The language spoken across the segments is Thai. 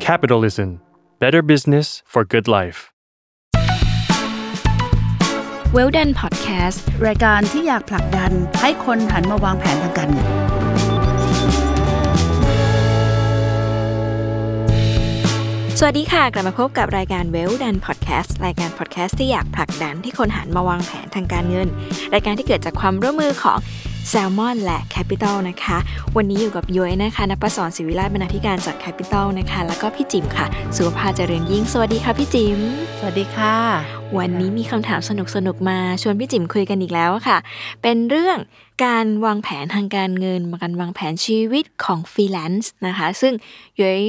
Capitalism Better Business for Good Life เวลดันพอดแคสต์รายการที่อยากผลักดันให้คนหันมาวางแผนทางการเงิน สวัสดีค่ะ กลับมาพบกับรายการเวลดันพอดแคสต์รายการพอดแคสต์ที่อยากผลักดันให้คนหันมาวางแผนทางการเงิน รายการที่เกิดจากความร่วมมือของ s ซ l m o n และ Capital นะคะ วันนี้อยู่กับย้อยนะคะนักประสอนศิวิราชบรรณาธิการจาก Capital นะคะ แล้วก็พี่จิ๋มค่ะ สุวภาเจริญยิ่ง สวัสดีค่ะพี่จิ๋ม สวัสดีค่ะ วันนี้มีคำถามสนุกๆมาชวนพี่จิ๋มคุยกันอีกแล้วค่ะ เป็นเรื่อง การวางแผนทางการเงินการวางแผนชีวิตของฟรีแลนซ์นะคะ ซึ่งย้อย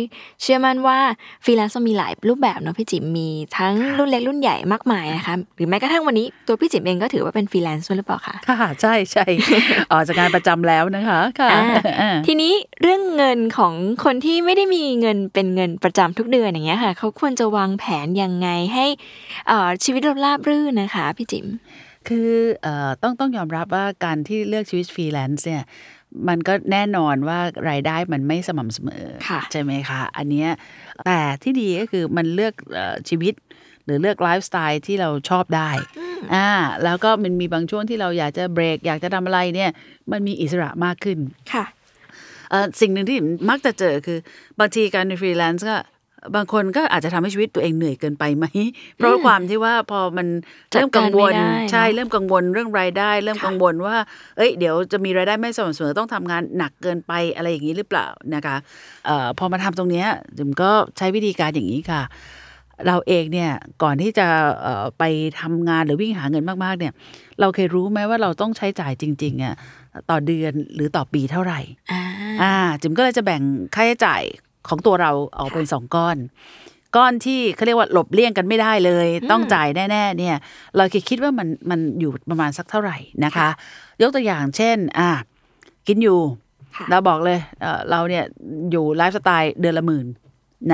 เชื่อมั่นว่าฟรีแลนซ์มีหลายรูปแบบเนาะพี่จิ๋มมีทั้งรุ่นเล็กรุ่นใหญ่มากมายนะคะหรือแม้กระทั่งวันนี้ตัวพี่จิ๋มเองก็ถือว่าเป็นฟรีแลนซ์ด้วยหรือเปล่าคะค่ะใช่ใช่ออกจากงานประจำแล้วนะคะค่ะอ่าอ่าทีนี้เรื่องเงินของคนที่ไม่ได้มีเงินเป็นเงินประจำทุกเดือนอย่างเงี้ยค่ะ เขาควรจะวางแผนยังไงให้เอ่อชีวิตเราราบรื่นนะคะพี่จิ๋ม คือเอ่อต้องต้องยอมรับว่าการที่เลือกชีวิตฟรีแลนซ์เนี่ยมันก็แน่นอนว่ารายได้มันไม่สม่ำเสมอค่ะใช่ไหมคะ อันเนี้ยแต่ที่ดีก็คือมันเลือกเอ่อชีวิต หรือเลือกไลฟ์สไตล์ที่เราชอบได้อ่าแล้วก็มันมีบางช่วงที่เราอยากจะเบรก อยากจะทำอะไรเนี่ยมันมีอิสระมากขึ้นค่ะเอ่อสิ่งหนึ่งที่มักจะเจอคือบางทีการเป็นฟรีแลนซ์ก็ บางคนก็อาจจะทำให้ชีวิตตัวเองเหนื่อยเกินไปไหม เพราะความที่ว่าพอมันจัดเริ่มกังวลการไม่ได้ใช่เนอะเริ่มกังวลเรื่องรายได้ เริ่มค่ะกังวลว่า เอ้ยเดี๋ยวจะมีรายได้ไม่สม่ำเสมอต้องทำงานหนักเกินไปอะไรอย่างนี้หรือเปล่านะคะเอ่อพอมาทำตรงเนี้ยจิมก็ใช้วิธีการอย่างนี้ค่ะ เราเองเนี่ยก่อนที่จะเอ่อไปทำงานหรือวิ่งหาเงินมากๆเนี่ย เราเคยรู้ไหมว่าเราต้องใช้จ่ายจริงๆอะต่อเดือนหรือต่อปีเท่าไหร่อ่าอ่าจิมก็เลยจะแบ่งค่าใช้จ่าย ของตัวเราออกเป็นสองก้อน ก้อนที่เขาเรียกว่าหลบเลี่ยงกันไม่ได้เลย ต้องจ่ายแน่ ๆ เนี่ย เราคิดคิดว่ามันมันอยู่ประมาณสักเท่าไหร่นะคะ ยกตัวอย่างเช่น อ่ากินอยู่ค่ะเราบอกเลยเอ่อเราเนี่ยอยู่ไลฟ์สไตล์เดือนละหมื่น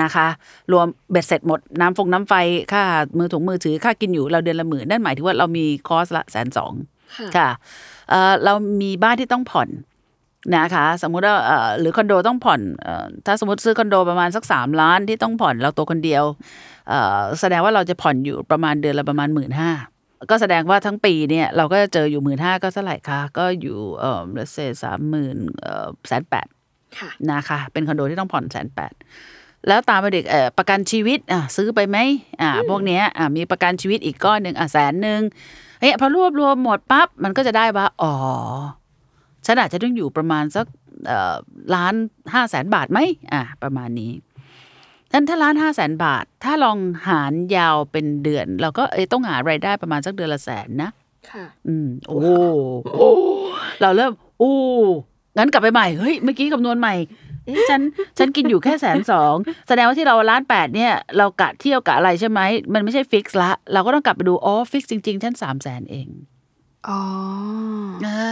นะคะ รวมเบ็ดเสร็จหมดน้ำฟงน้ำไฟค่ามือถุงมือถือค่ากินอยู่เราเดือนละหมื่นนั่นหมายถึงว่าเรามีคอสละแสนสองค่ะเอ่อเรามีบ้านที่ต้องผ่อน นะคะสมมุติว่าเอ่อหรือคอนโดต้องผ่อนเอ่อถ้าสมมติซื้อคอนโดประมาณสักสามล้านที่ต้องผ่อนเราตัวคนเดียวเอ่อแสดงว่าเราจะผ่อนอยู่ประมาณเดือนละประมาณหมื่นห้าก็แสดงว่าทั้งปีเนี่ยเราก็จะเจออยู่หมื่นห้าก็เท่าไหร่คะก็อยู่เอ่อเศษสามหมื่นเอ่อแสนแปดค่ะนะคะเป็นคอนโดที่ต้องผ่อนแสนแปดแล้วตามไปเด็กเอ่อประกันชีวิตอะซื้อไปไหมอ่าพวกเนี้ยอะมีประกันชีวิตอีกก้อนหนึ่งอะแสนหนึ่งเฮ้ยพอรวบรวมหมดปั๊บมันก็จะได้ว่าอ๋อ ฉันอาจจะต้องอยู่ประมาณสักเอ่อล้านห้าแสนบาทไหมอะประมาณนี้นั้นถ้าล้านห้าแสนบาท ถ้าลองหารยาวเป็นเดือน เราก็เอ้ยต้องหารายได้ประมาณสักเดือนละแสนนะ ค่ะ อืม โอ้โอ้เราเริ่มอู้งั้นกลับไปใหม่เฮ้ยเมื่อกี้คำนวณใหม่เอ๊ะฉันฉันกินอยู่แค่แสนสองแสดงว่าที่เราล้านแปดเนี่ย เรากะเที่ยวกะอะไรใช่ไหมมันไม่ใช่ฟิกซ์ละเราก็ต้องกลับไปดูอ๋อฟิกซ์จริง ๆ ฉันสามแสนเองอ๋ออ่า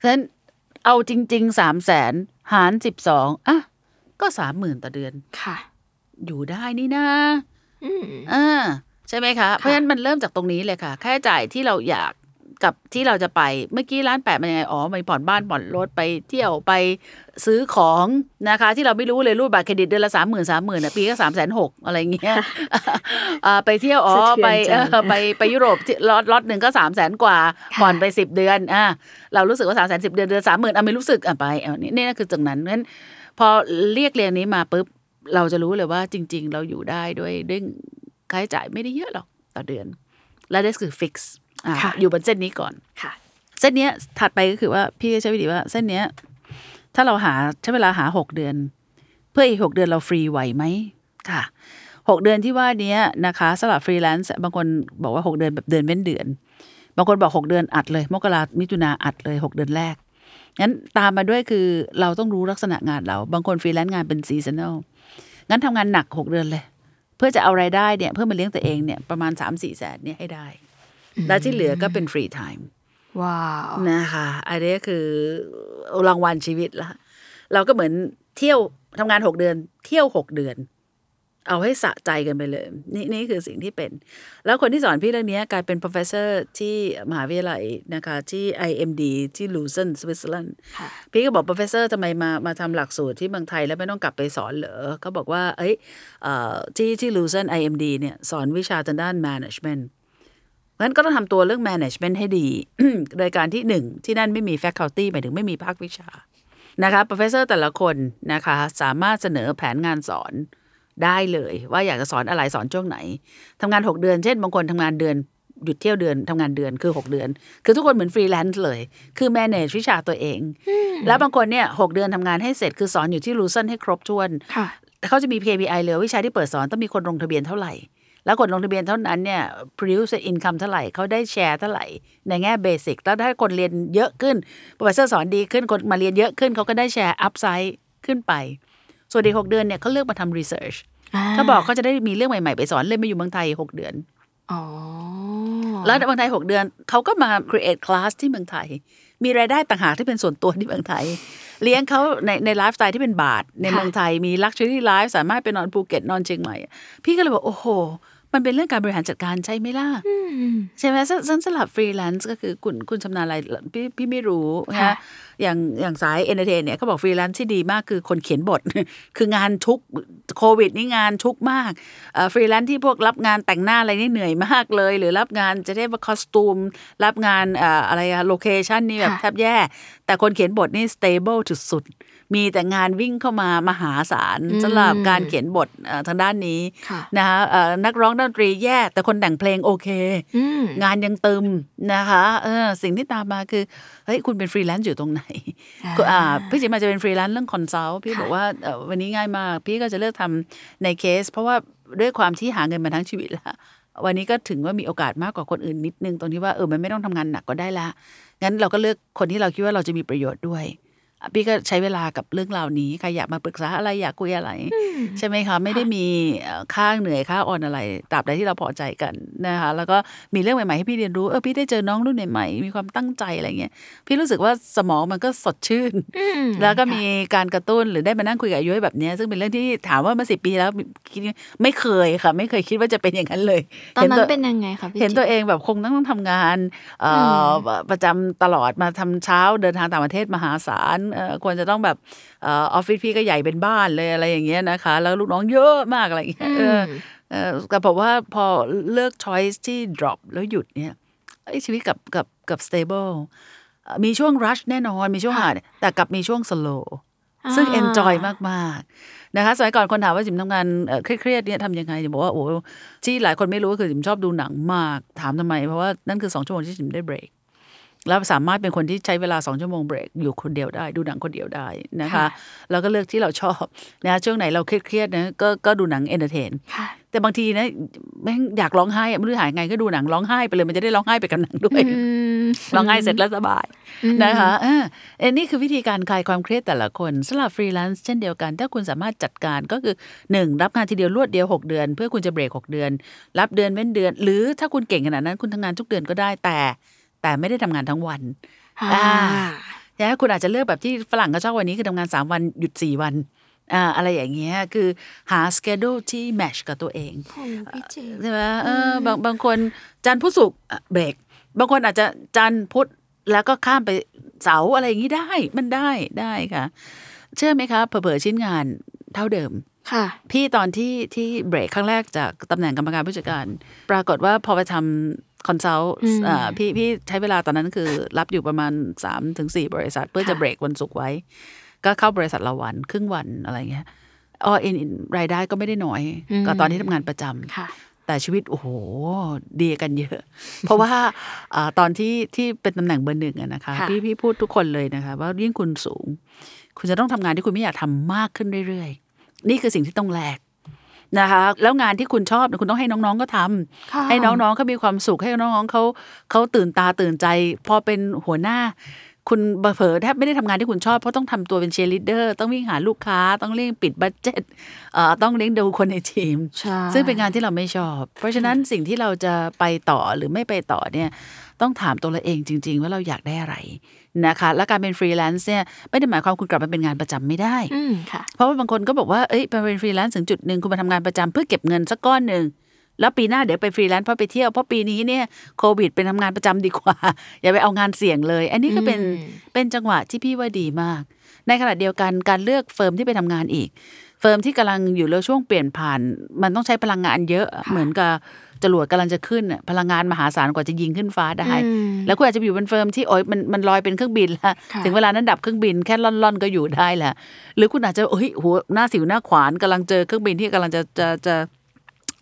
ฉะนั้นเอาจริงๆสามแสนหารสิบสองอะก็สามหมื่นต่อเดือนค่ะ อยู่ได้นี่นะอืมอ่าใช่ไหมคะ เพราะฉะนั้นมันเริ่มจากตรงนี้เลยค่ะ ค่าใช้จ่ายที่เราอยาก กับที่เราจะไปเมื่อกี้ร้านแปดมันยังไง อ๋อไปผ่อนบ้านผ่อนรถไปเที่ยวไปซื้อของนะคะ ที่เราไม่รู้เลยรูดบัตรเครดิตเดือนละสามหมื่นสามหมื่นปีก็สามแสนหกอะไรเงี้ยอ่าไปเที่ยวอ๋อสะเทือนไปใจเออไปไปยุโรปที่ล็อตล็อตหนึ่งก็สามแสนกว่าค่ะผ่อนไปสิบเดือนอ่าเรารู้สึกว่าสามแสนสิบเดือนเดือนสามหมื่นอะไม่รู้สึกอะไปอะนี่นี่คือจังนั้นเพราะฉะนั้น พอเรียกเรียงนี้มาปุ๊บเราจะรู้เลยว่าจริง ๆ เราอยู่ได้ด้วยด้วยค่าใช้จ่ายไม่ได้เยอะหรอกต่อเดือนและนี่คือ fix อ่าค่ะอยู่บนเส้นนี้ก่อนค่ะ เส้นเนี้ยถัดไปก็คือว่าพี่ใช้วิธีว่าเส้นเนี้ย ถ้าเราหาใช้เวลาหาหกเดือน เพื่ออีกหกเดือนเราฟรีไหวไหมค่ะหกเดือนที่ว่าเนี้ยนะคะสำหรับฟรีแลนซ์บางคนบอกว่าหกเดือนแบบเดือนเว้นเดือน บางคนบอกหกเดือนอัดเลย มกรามิถุนาอัดเลยหกเดือนแรกงั้นตามมาด้วยคือเราต้องรู้ลักษณะงานเรา บางคนฟรีแลนซ์งานเป็นซีซัน a ลงั้นทำงานหนักหกเดือนเลย เพื่อจะเอารายได้เนี่ยเพื่อมาเลี้ยงตัวเองเนี่ยประมาณสามสี่แสนเนี่ยให้ได้ แล้วที่เหลือก็เป็น free time ว้าวนะคะอันนี้คือรางวัลชีวิตละเราก็เหมือนเที่ยวทำงานหกเดือน เที่ยวหกเดือน เอาให้สะใจกันไปเลย นี่นี่คือสิ่งที่เป็น แล้วคนที่สอนพี่เรื่องนี้กลายเป็น professor ที่มหาวิทยาลัยนะคะ ที่ IMD ที่ Lucerne Switzerland ค่ะพี่ก็บอก professor ทำไมมามาทำหลักสูตรที่เมืองไทยแล้วไม่ต้องกลับไปสอนเหรอเขาบอกว่า เอ้ยเอ่อที่ที่ Lucerne IMD เนี่ยสอนวิชาทางด้าน management งั้นก็ต้องทำตัวเรื่อง management ให้ดี โดยการที่หนึ่งที่นั่นไม่มี faculty หมายถึงไม่มีภาควิชานะคะ professor แต่ละคนนะคะ สามารถเสนอแผนงานสอนได้เลย ว่าอยากจะสอนอะไรสอนช่วงไหนทำงาน 6 เดือน เช่น บางคนทำงานเดือนหยุดเที่ยวเดือนทำงานเดือนคือ 6 เดือน คือทุกคนเหมือนฟรีแลนซ์เลย คือ manage วิชาตัวเอง แล้วบางคนเนี่ยหกเดือนทำงานให้เสร็จคือสอนอยู่ที่ลูซันให้ครบถ้วนค่ะเขาจะมี KPI เลยวิชาที่เปิดสอนต้องมีคนลงทะเบียนเท่าไหร่ แล้วคนลงทะเบียนเท่านั้นเนี่ย produce income เท่าไหร่เขาได้แชร์เท่าไหร่ ในแง่ basic แล้วถ้าคนเรียนเยอะขึ้น professor สอนดีขึ้นคนมาเรียนเยอะขึ้นเขาก็ได้ share upside ขึ้นไป ส่วนอีกหกเดือนเนี่ยเขาเลือกมาทำ research เขาบอกเขาจะได้มีเรื่องใหม่ ๆ ไปสอนเลยมาอยู่เมืองไทยหกเดือนอ๋อแล้วในเมืองไทย6เดือนเขาก็มา create class ที่เมืองไทย มีรายได้ต่างหากที่เป็นส่วนตัวที่เมืองไทย เลี้ยงเขาในในไลฟ์สไตล์ที่เป็นบาทในค่ะเมืองไทยมี luxury life สามารถไปนอนภูเก็ตนอนเชียงใหม่ พี่ก็เลยบอกโอ้โห มันเป็นเรื่องการบริหารจัดการใช่ไหมล่ะอืมใช่ไหมซึ่งซึ่งสำหรับฟรีแลนซ์ก็คือคุณคุณชำนาญอะไรพี่พี่ไม่รู้ค่ะนะอย่างอย่างสาย entertain เนี่ยเขาบอกฟรีแลนซ์ที่ดีมากคือคนเขียนบท คืองานชุกโควิดนี่งานชุกมากฟรีแลนซ์ที่พวกรับงานแต่งหน้าอะไรนี่เหนื่อยมากเลย หรือรับงานจะได้ว่า costume รับงานเอ่ออะไรอะ location นี่แบบค่ะแทบแย่ แต่คนเขียนบทนี่ stable สุดๆ มีแต่งานวิ่งเข้ามามหาศาลสำหรับการเขียนบทเอ่อทางด้านนี้ค่ะนะคะเอ่อนักร้องดนตรีแย่แต่คนแต่งเพลงโอเคอืมงานยังตรึมนะคะเออสิ่งที่ตามมาคือเฮ้ยคุณเป็นฟรีแลนซ์อยู่ตรงไหนอ่าก็อ่าพี่จิมอาจจะเป็นฟรีแลนซ์เรื่อง consult พี่ค่ะบอกว่าเอ่อวันนี้ง่ายมาก พี่ก็จะเลือกทำในเคส เพราะว่าด้วยความที่หาเงินมาทั้งชีวิตแล้ววันนี้ก็ถึงว่ามีโอกาสมากกว่าคนอื่นนิดนึงตรงที่ว่าเออมันไม่ต้องทำงานหนักก็ได้ละงั้นเราก็เลือกคนที่เราคิดว่าเราจะมีประโยชน์ด้วยอะ พี่ก็ใช้เวลากับเรื่องราวนี้ใครอยากมาปรึกษาอะไรอยากคุยอะไร ใช่ไหมคะ ไม่ได้มีเอ่อค่าเหนื่อยค่าอ่อนอะไรตราบใดที่เราพอใจกันนะคะ แล้วก็มีเรื่องใหม่ๆให้พี่เรียนรู้เออพี่ได้เจอน้องรุ่นใหม่ๆมีความตั้งใจอะไรเงี้ยพี่รู้สึกว่าสมองมันก็สดชื่นอืมแล้วก็มีการกระตุ้นหรือได้มานั่งคุยกับอายุแบบเนี้ยซึ่งเป็นเรื่องที่ถามว่าเมื่อสิปีแล้วคิดไม่เคยค่ะ ไม่เคยคิดว่าจะเป็นอย่างนั้นเลยตอนนั้นห็เป็นยังไงคะพี่เห็นจิ๊บตัวเองแบบคงต้องต้องทำงานเอ่ออประจำตลอดมาทำเช้าเดินทางต่างประเทศมหาศาลเอ่อควรจะต้องแบบเออออฟฟิศพี่ก็ใหญ่เป็นบ้านเลยอะไรอย่างเงี้ยนะคะ แล้วลูกน้องเยอะมากอะไรอย่างเงี้ยเออเออแต่ผมว่าพอเลือก choice ที่ drop แล้วหยุดเนี่ยเอ้ยชีวิตกับกับกับ stable เอ่อมีช่วง rush แน่นอน มีช่วงหาแต่กลับมีช่วง slow ซึ่งอ่า enjoy มากๆนะคะสมัยก่อนคนถามว่าจิมทำงานเอ่อเครียดๆเนี่ยทำยังไงจิมบอกว่าโอ้ที่หลายคนไม่รู้ก็คือจิมชอบดูหนังมาก ถามทำไม เพราะว่านั่นคือสองชั่วโมงที่จิมได้เบรก แล้วสามารถเป็นคนที่ใช้เวลาสองชั่วโมงเบรกอยู่คนเดียวได้ ดูหนังคนเดียวได้นะคะค่ะแล้วก็เลือกที่เราชอบนะช่วงไหนเราเครียดๆนะก็ก็ดูหนัง entertain ค่ะแต่บางทีนะแม่งอยากร้องไห้อะไม่รู้หายไงก็ดูหนังร้องไห้ไปเลยมันจะได้ร้องไห้ไปกับหนังด้วยอืมร้องไห้เสร็จแล้วสบายอืมนะคะเออ and นี่คือวิธีการคลายความเครียดแต่ละคนสำหรับฟรีแลนซ์เช่นเดียวกัน ถ้าคุณสามารถจัดการก็คือ 1 รับงานทีเดียวรวดเดียว 6 เดือน เพื่อคุณจะเบรก 6 เดือน รับเดือนเว้นเดือน หรือถ้าคุณเก่งขนาดนั้นคุณทำงานทุกเดือนก็ได้แต่ แต่ไม่ได้ทำงานทั้งวันอ่านะคุณอาจจะเลือกแบบที่ฝรั่งเขาชอบวันนี้คือทำงาน 3 วันหยุด 4 วันอ่าอะไรอย่างเงี้ยคือหาสเกดูที่แมชกับตัวเองโอ้พี่จิ๊บใช่ไหมเออบางบางคนจันทร์พุธศุกร์อะเบรก บางคนอาจจะจันทร์พุธแล้วก็ข้ามไปเสาร์อะไรอย่างนี้ได้มันได้ได้ค่ะ เชื่อไหมคะเผลอๆชิ้นงานเท่าเดิมค่ะ พี่ตอนที่ที่เบรกครั้งแรกจากตำแหน่งกรรมการผู้จัดการ ปรากฏว่าพอไปทำ consult อืมอ่าพี่พี่ใช้เวลาตอนนั้นคือรับอยู่ประมาณ3 ถึง 4 บริษัท เพื่อจะค่ะเบรกวันศุกร์ไว้ ก็เข้าบริษัทละวัน ครึ่งวันอะไรเงี้ยอ๋ออินรายได้ก็ไม่ได้น้อยกว่าตอนที่ทำงานประจำค่ะแต่ชีวิต โอ้โห ดีกันเยอะ เพราะว่าอ่าตอนที่ที่เป็นตำแหน่งเบอร์หนึ่งอะนะคะค่ะพี่พี่พูดทุกคนเลยนะคะ ว่ายิ่งคุณสูง คุณจะต้องทำงานที่คุณไม่อยากทำมากขึ้นเรื่อยๆ นี่คือสิ่งที่ต้องแลก นะคะ แล้วงานที่คุณชอบเนี่ยคุณต้องให้น้องๆก็ทำค่ะให้น้องๆเขามีความสุขให้น้องๆเขาเขาตื่นตาตื่นใจ พอเป็นหัวหน้า คุณเผลอๆแทบไม่ได้ทำงานที่คุณชอบเพราะต้องทำตัวเป็นเชียร์ลีดเดอร์ต้องวิ่งหาลูกค้าต้องเลี้ยงปิด budget เอ่อต้องเลี้ยงดูคนในทีมใช่ซึ่งเป็นงานที่เราไม่ชอบ เพราะฉะนั้นสิ่งที่เราจะไปต่อหรือไม่ไปต่อเนี่ยต้องถามตัวเราเองจริง ๆ ว่าเราอยากได้อะไร นะคะและการเป็นฟรีแลนซ์เนี่ยไม่ได้หมายความคุณกลับมาเป็นงานประจำไม่ได้อืมค่ะเพราะว่าบางคนก็บอกว่าเอ้ยไปเป็นฟรีแลนซ์ถึงจุดหนึ่งคุณมาทำงานประจำเพื่อเก็บเงินสักก้อนหนึ่งแล้วปีหน้าเดี๋ยวไปฟรีแลนซ์เพราะไปเที่ยวเพราะปีนี้เนี่ยโควิดเป็นทำงานประจำดีกว่า อย่าไปเอางานเสี่ยงเลย อันนี้ก็เป็นอืมเป็นจังหวะที่พี่ว่าดีมาก ในขณะเดียวกันการเลือก firm ที่ไปทำงานอีก firm ที่กำลังอยู่แล้วช่วงเปลี่ยนผ่าน มันต้องใช้พลังงานเยอะเหมือนกับ จรวดกำลังจะขึ้นน่ะพลังงานมหาศาลกว่าจะยิงขึ้นฟ้าได้อืมแล้วคุณอาจจะไปอยู่บน firm ที่โอ๊ยมันมันลอยเป็นเครื่องบินแล้วค่ะถึงเวลานั้นดับเครื่องบินแค่ร่อนๆก็อยู่ได้แหละหรือคุณอาจจะเฮ้ยหัวหน้าสิวหน้าขวานกำลังเจอเครื่องบินที่กำลังจะจะจะ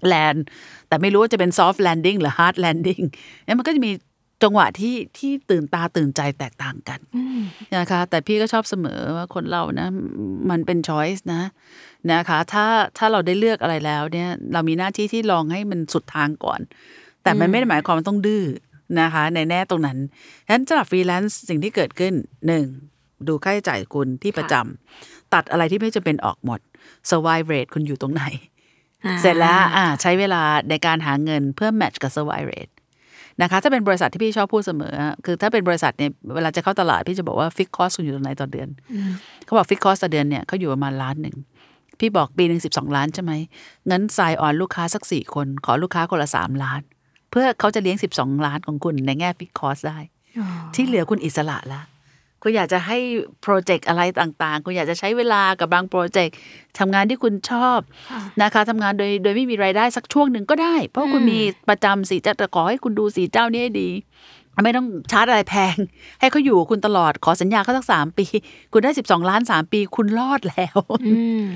land แต่ไม่รู้ว่าจะเป็น soft landing หรือ hard landing เนี่ยมันก็จะมี จังหวะที่ที่ตื่นตาตื่นใจแตกต่างกันอืมนะคะ แต่พี่ก็ชอบเสมอว่าคนเรานะ มันเป็น choice นะนะคะ ถ้าถ้าเราได้เลือกอะไรแล้วเนี่ย เรามีหน้าที่ที่ลองให้มันสุดทางก่อน แต่มันไม่ได้หมายความว่าต้องดื้อนะคะ ในแน่ตรงนั้นฉะนั้นสำหรับฟรีแลนซ์สิ่งที่เกิดขึ้นหนึ่งดูค่าใช้จ่ายคุณที่ประจำตัดอะไรที่ไม่จำเป็นออกหมด survive rate คุณอยู่ตรงไหนอ่าเสร็จแล้วอ่าใช้เวลาในการหาเงินเพื่อ match กับ survive rate นะคะถ้าเป็นบริษัทที่พี่ชอบพูดเสมอ คือถ้าเป็นบริษัทเนี่ยเวลาจะเข้าตลาดพี่จะบอกว่า fixed cost คุณอยู่ตรงไหนต่อเดือนเขาบอก fixed cost ต่อเดือนเนี่ยเขาอยู่ประมาณล้านหนึ่งพี่บอกปีหนึ่งสิบสองล้านใช่ไหมงั้น sign on ลูกค้าสักสี่คน ขอลูกค้าคนละสามล้าน เพื่อเขาจะเลี้ยงสิบสองล้านของคุณในแง่ fixed cost ได้อ๋อที่เหลือคุณอิสระละ คุณอยากจะให้โปรเจกต์อะไรต่างๆ คุณอยากจะใช้เวลากับบางโปรเจกต์ทำงานที่คุณชอบนะคะทำงานโดยโดยไม่มีรายได้สักช่วงหนึ่งก็ได้ เพราะคุณมีประจำสี่เจ้าแต่ขอให้คุณดูสี่เจ้านี้ให้ดี ไม่ต้องชาร์จอะไรแพง ให้เขาอยู่กับคุณตลอดขอสัญญาเขาสักสามปี คุณได้สิบสองล้านสามปี คุณรอดแล้วอืม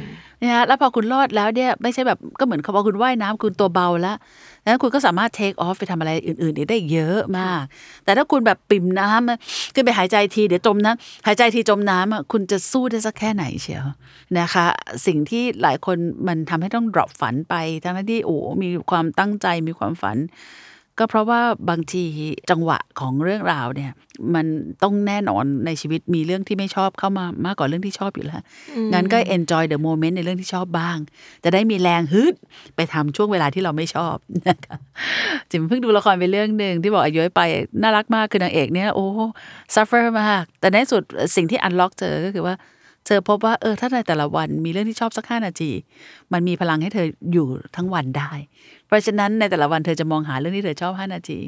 นะฮะแล้วพอคุณรอดแล้วเนี่ยไม่ใช่แบบก็เหมือนเขาบอกคุณว่ายน้ำคุณตัวเบาแล้วแล้วคุณก็สามารถเทคออฟไปทำอะไรอื่นๆอีกได้เยอะมาก แต่ถ้าคุณแบบปิ่มน้ำอะขึ้นไปหายใจทีเดี๋ยวจมน้ำหายใจทีจมน้ำอะคุณจะสู้ได้สักแค่ไหนเชียวนะคะ สิ่งที่หลายคนมันทำให้ต้อง drop ฝันไปทั้งที่โอ้มีความตั้งใจมีความฝัน ก็เพราะว่าบางทีจังหวะของเรื่องราวเนี่ย มันต้องแน่นอนในชีวิตมีเรื่องที่ไม่ชอบเข้ามามากกว่าเรื่องที่ชอบอยู่แล้วงั้นก็ enjoy the moment ในเรื่องที่ชอบบ้าง จะได้มีแรงฮึดไปทำช่วงเวลาที่เราไม่ชอบนะคะจิมเพิ่งดูละครไปเรื่องหนึ่งที่บอกอายุไปน่ารักมากคือนางเอกเนี่ยโอ้ suffer มาก แต่ในที่สุดสิ่งที่ unlock เธอก็คือว่า เธอพบว่าเออถ้าในแต่ละวันมีเรื่องที่ชอบสักห้านาที มันมีพลังให้เธออยู่ทั้งวันได้ เพราะฉะนั้นในแต่ละวันเธอจะมองหาเรื่องที่เธอชอบห้านาที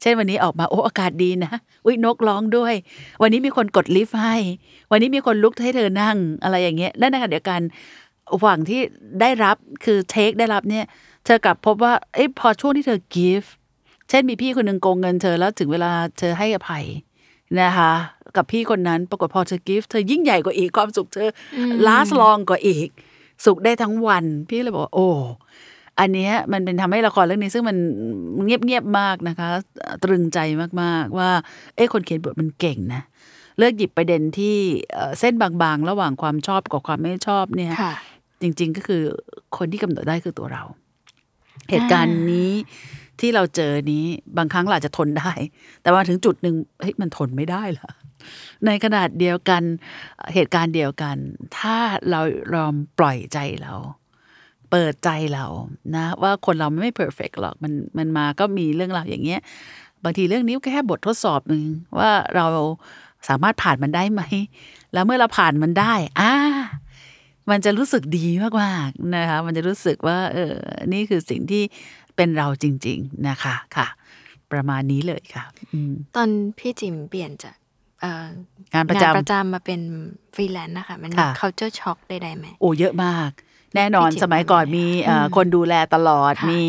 เช่นวันนี้ออกมาโอ้อากาศดีนะ อุ้ยนกร้องด้วย วันนี้มีคนกดลิฟต์ให้ วันนี้มีคนลุกให้เธอนั่งอะไรอย่างเงี้ยและในขณะเดียวกันหวังที่ได้รับคือเทคได้รับเนี่ยเธอกลับพบว่าเอ้พอช่วงที่เธอ give เช่นมีพี่คนหนึ่งโกงเงินเธอแล้วถึงเวลาเธอให้อภัย นะคะกับพี่คนนั้นปรากฏพอเธอ give เธอยิ่งใหญ่กว่าอีกความสุขเธออ last long กว่าอีก สุขได้ทั้งวัน พี่เลยบอกว่าโอ้อันเนี้ยมันเป็นทำให้ละครเรื่องนี้ซึ่งมันเงียบๆมากนะคะ ตรึงใจมากๆว่า เอ้คนเขียนบทมันเก่งนะเลือกหยิบประเด็นที่เอ่อเส้นบางๆ ระหว่างความชอบกับความไม่ชอบเนี่ยค่ะจริง ๆ ก็คือคนที่กำหนดได้คือตัวเรา เหตุการณ์นี้ ที่เราเจอนี้บางครั้งเราอาจจะทนได้ แต่มาถึงจุดหนึ่งเฮ้ยมันทนไม่ได้ละในขนาดเดียวกันเอ่อเหตุการณ์เดียวกัน ถ้าเรายอมปล่อยใจเรา เปิดใจเรานะ ว่าคนเราไม่ perfect หรอกมันมันมาก็มีเรื่องราวอย่างเงี้ยบางทีเรื่องนี้ก็แค่บททดสอบหนึ่งว่าเราสามารถผ่านมันได้ไหม แล้วเมื่อเราผ่านมันได้ อ่า มันจะรู้สึกดีมากๆนะคะ มันจะรู้สึกว่า เออ นี่คือสิ่งที่ เป็นเราจริง ๆนะคะค่ะ ประมาณนี้เลยค่ะอืมตอนพี่จิมเปลี่ยนจากเอ่องานประงานจำประจำมาเป็นฟรีแลนซ์นะคะ มันมีค่ะ culture shock ใดๆไหมโอ้เยอะมาก แน่นอนพี่จิ๋มสมัยก่อนทำไงมีเอ่ออมคนดูแลตลอดค่ะมี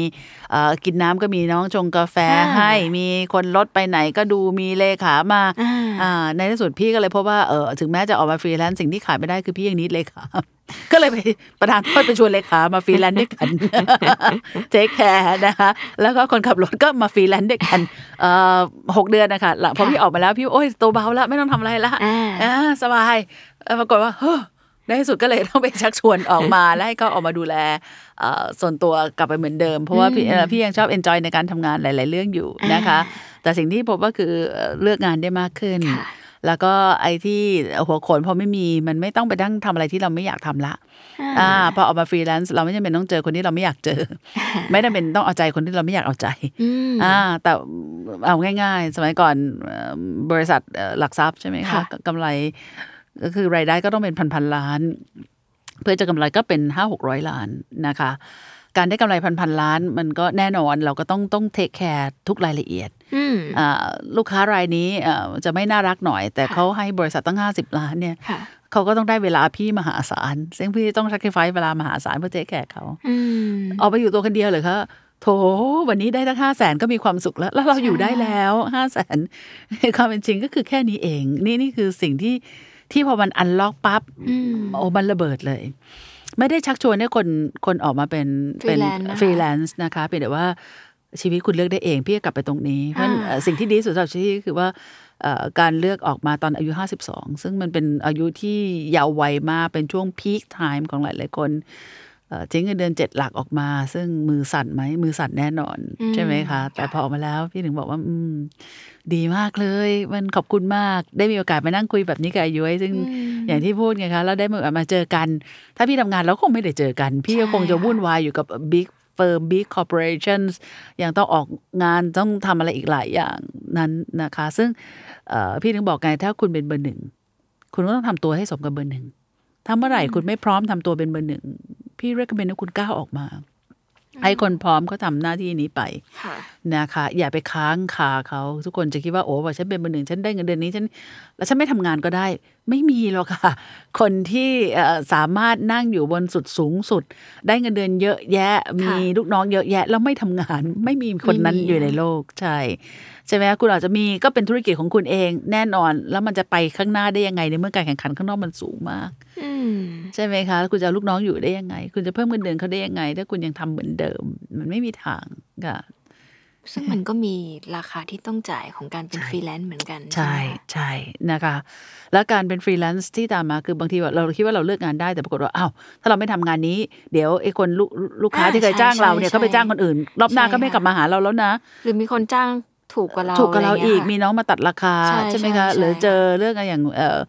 เอ่อกินน้ำก็มีน้องชงกาแฟอ่าให้มีคนรถไปไหนก็ดูมีเลขามาอ่าอ่าในที่สุดพี่ก็เลยพบว่าเออถึงแม้จะออกมาฟรีแลนซ์สิ่งที่ขายไม่ได้คือพี่ยัง need เลขาก็เลยไปประทานโทษไปชวนเลขามาฟรีแลนซ์ด้วยกัน take care นะคะแล้วก็คนขับรถก็มาฟรีแลนซ์ด้วยกันเอ่อหกเดือนนะคะหลังพอพี่ออกมาแล้วพี่โอ้ยตัวเบาแล้วไม่ต้องทำอะไรละอ่าอ่าสบายเอ่อปรากฏว่าเฮ้อ ในที่สุดก็เลยต้องไปชักชวนออกมา และให้เขาออกมาดูแลเอ่อส่วนตัวกลับไปเหมือนเดิม เพราะว่าพี่เอ่อพี่ยังชอบเอนจอยในการทำงานหลาย ๆ เรื่องอยู่นะคะ แต่สิ่งที่พบว่าคือเอ่อเลือกงานได้มากขึ้นค่ะแล้วก็ไอ้ที่หัวโขนพอไม่มีมันไม่ต้องไปนั่งทำอะไรที่เราไม่อยากทำละอ่าพอออกมาฟรีแลนซ์เราไม่จำเป็นต้องเจอคนที่เราไม่อยากเจอ ไม่จำเป็นต้องเอาใจคนที่เราไม่อยากเอาใจอืมอ่าแต่เอาง่าย ๆ สมัยก่อนเอ่อบริษัทเอ่อหลักทรัพย์ใช่ไหมคะค่ะกำไร ก็คือรายได้ก็ต้องเป็นพันพันๆล้าน เพื่อจะกำไรก็เป็นห้าหกร้อยล้านนะคะ การได้กำไรพันพันๆล้าน มันก็แน่นอนเราก็ต้องต้อง take care ทุกรายละเอียดอืมอ่าลูกค้ารายนี้เอ่อจะไม่น่ารักหน่อย แต่ค่ะเขาให้บริษัทตั้งห้าสิบล้านเนี่ยค่ะเขาก็ต้องได้เวลาพี่มหาศาลซึ่งพี่ต้อง sacrifice เวลามหาศาลเพื่อ take care เขาอืมออกไปอยู่ตัวคนเดียวเลยคะโถวันนี้ได้ตั้งห้าแสนก็มีความสุขแล้ว แล้วเราอยู่ได้แล้วห้าแสนความเป็นจริงก็คือแค่นี้เอง นี่นี่คือสิ่งที่ ที่พอมัน unlock ปั๊บอืมโอ้มันระเบิดเลย ไม่ได้ชักชวนให้คนคนออกมาเป็นเป็น Freelance นะคะฟรีแลนซ์นะคะเพียงแต่ว่าชีวิตคุณเลือกได้เองพี่ก็กลับไปตรงนี้เพราะฉะนั้นอ่าเอ่อสิ่งที่ดีที่สุดสำหรับชีวิตคือว่าเอ่อการเลือกออกมาตอนอายุ 52 ซึ่งมันเป็นอายุที่เยาว์วัยมากเป็นช่วง peak time ของหลาย ๆ คนเอ่อ ทิ้งเงินเดือนเจ็ดหลักออกมา ซึ่งมือสั่นไหมมือสั่นแน่นอนอืมใช่ไหมคะ แต่พอออกมาแล้วพี่ถึงบอกว่า อืม ดีมากเลย มันขอบคุณมาก ได้มีโอกาสมานั่งคุยแบบนี้กับอายุ้ยซึ่งอืมอย่างที่พูดไงคะแล้วได้มามาเจอกัน ถ้าพี่ทำงานแล้วคงไม่ได้เจอกัน พี่ก็ใช่คงจะค่ะวุ่นวายอยู่กับ big firm big corporation ยังต้องออกงานต้องทำอะไรอีกหลายอย่างนั้นนะคะ ซึ่งเอ่อพี่ถึงบอกไงถ้าคุณเป็นเบอร์หนึ่งคุณก็ต้องทำตัวให้สมกับเบอร์หนึ่งถ้าเมื่อไหร่คุณไม่พร้อมทำตัวเป็นเบอร์หนึ่ง พี่เรียกเป็นให้คุณก้าวออกมาให้คนพร้อมก็ทำหน้าที่นี้ไปค่ะนะคะ อย่าไปค้างคาเขาทุกคนจะคิดว่าโอ้ว่าฉันเป็นเบอร์หนึ่งฉันได้เงินเดือนนี้ฉันแล้วฉันไม่ทำงานก็ได้ ไม่มีหรอกค่ะ คนที่เอ่อสามารถนั่งอยู่บนสุดสูงสุด ได้เงินเดือนเยอะแยะมีลูกน้องเยอะแยะแล้วไม่ทำงาน ไม่มีคนนั้นไม่มีอยู่ในโลกใช่ใช่ไหมคุณอาจจะมีก็เป็นธุรกิจของคุณเองแน่นอน แล้วมันจะไปข้างหน้าได้ยังไงในเมื่อการแข่งขันข้างนอกมันสูงมากอืม ใช่ไหมคะแล้วคุณจะเอาลูกน้องอยู่ได้ยังไง คุณจะเพิ่มเงินเดือนเขาได้ยังไง ถ้าคุณยังทำเหมือนเดิม มันไม่มีทางค่ะซึ่งมันก็มีราคาที่ต้องจ่ายของการเป็นใช่ฟรีแลนซ์เหมือนกัน ใช่ไหมคะใช่นะคะ แล้วการเป็นฟรีแลนซ์ที่ตามมาคือบางทีว่าเราคิดว่าเราเลือกงานได้แต่ปรากฏว่าอ้าวถ้าเราไม่ทำงานนี้ เดี๋ยวไอ้คนลูกลูกค้าอ่าที่เคยจ้างใช่เราเนี่ยใช่เขาไปจ้างคนอื่น รอบหน้าใช่ก็ไม่ค่ะกลับมาหาเราแล้วนะ หรือมีคนจ้างถูกกว่าเราถูกกว่าเราอะไย่อีงเงี้ยมีน้องมาตัดราคาใช่ใช่ไหมใช่คะใช่หรือเจอเรื่องอะไรอย่างเอ่อเอ่อ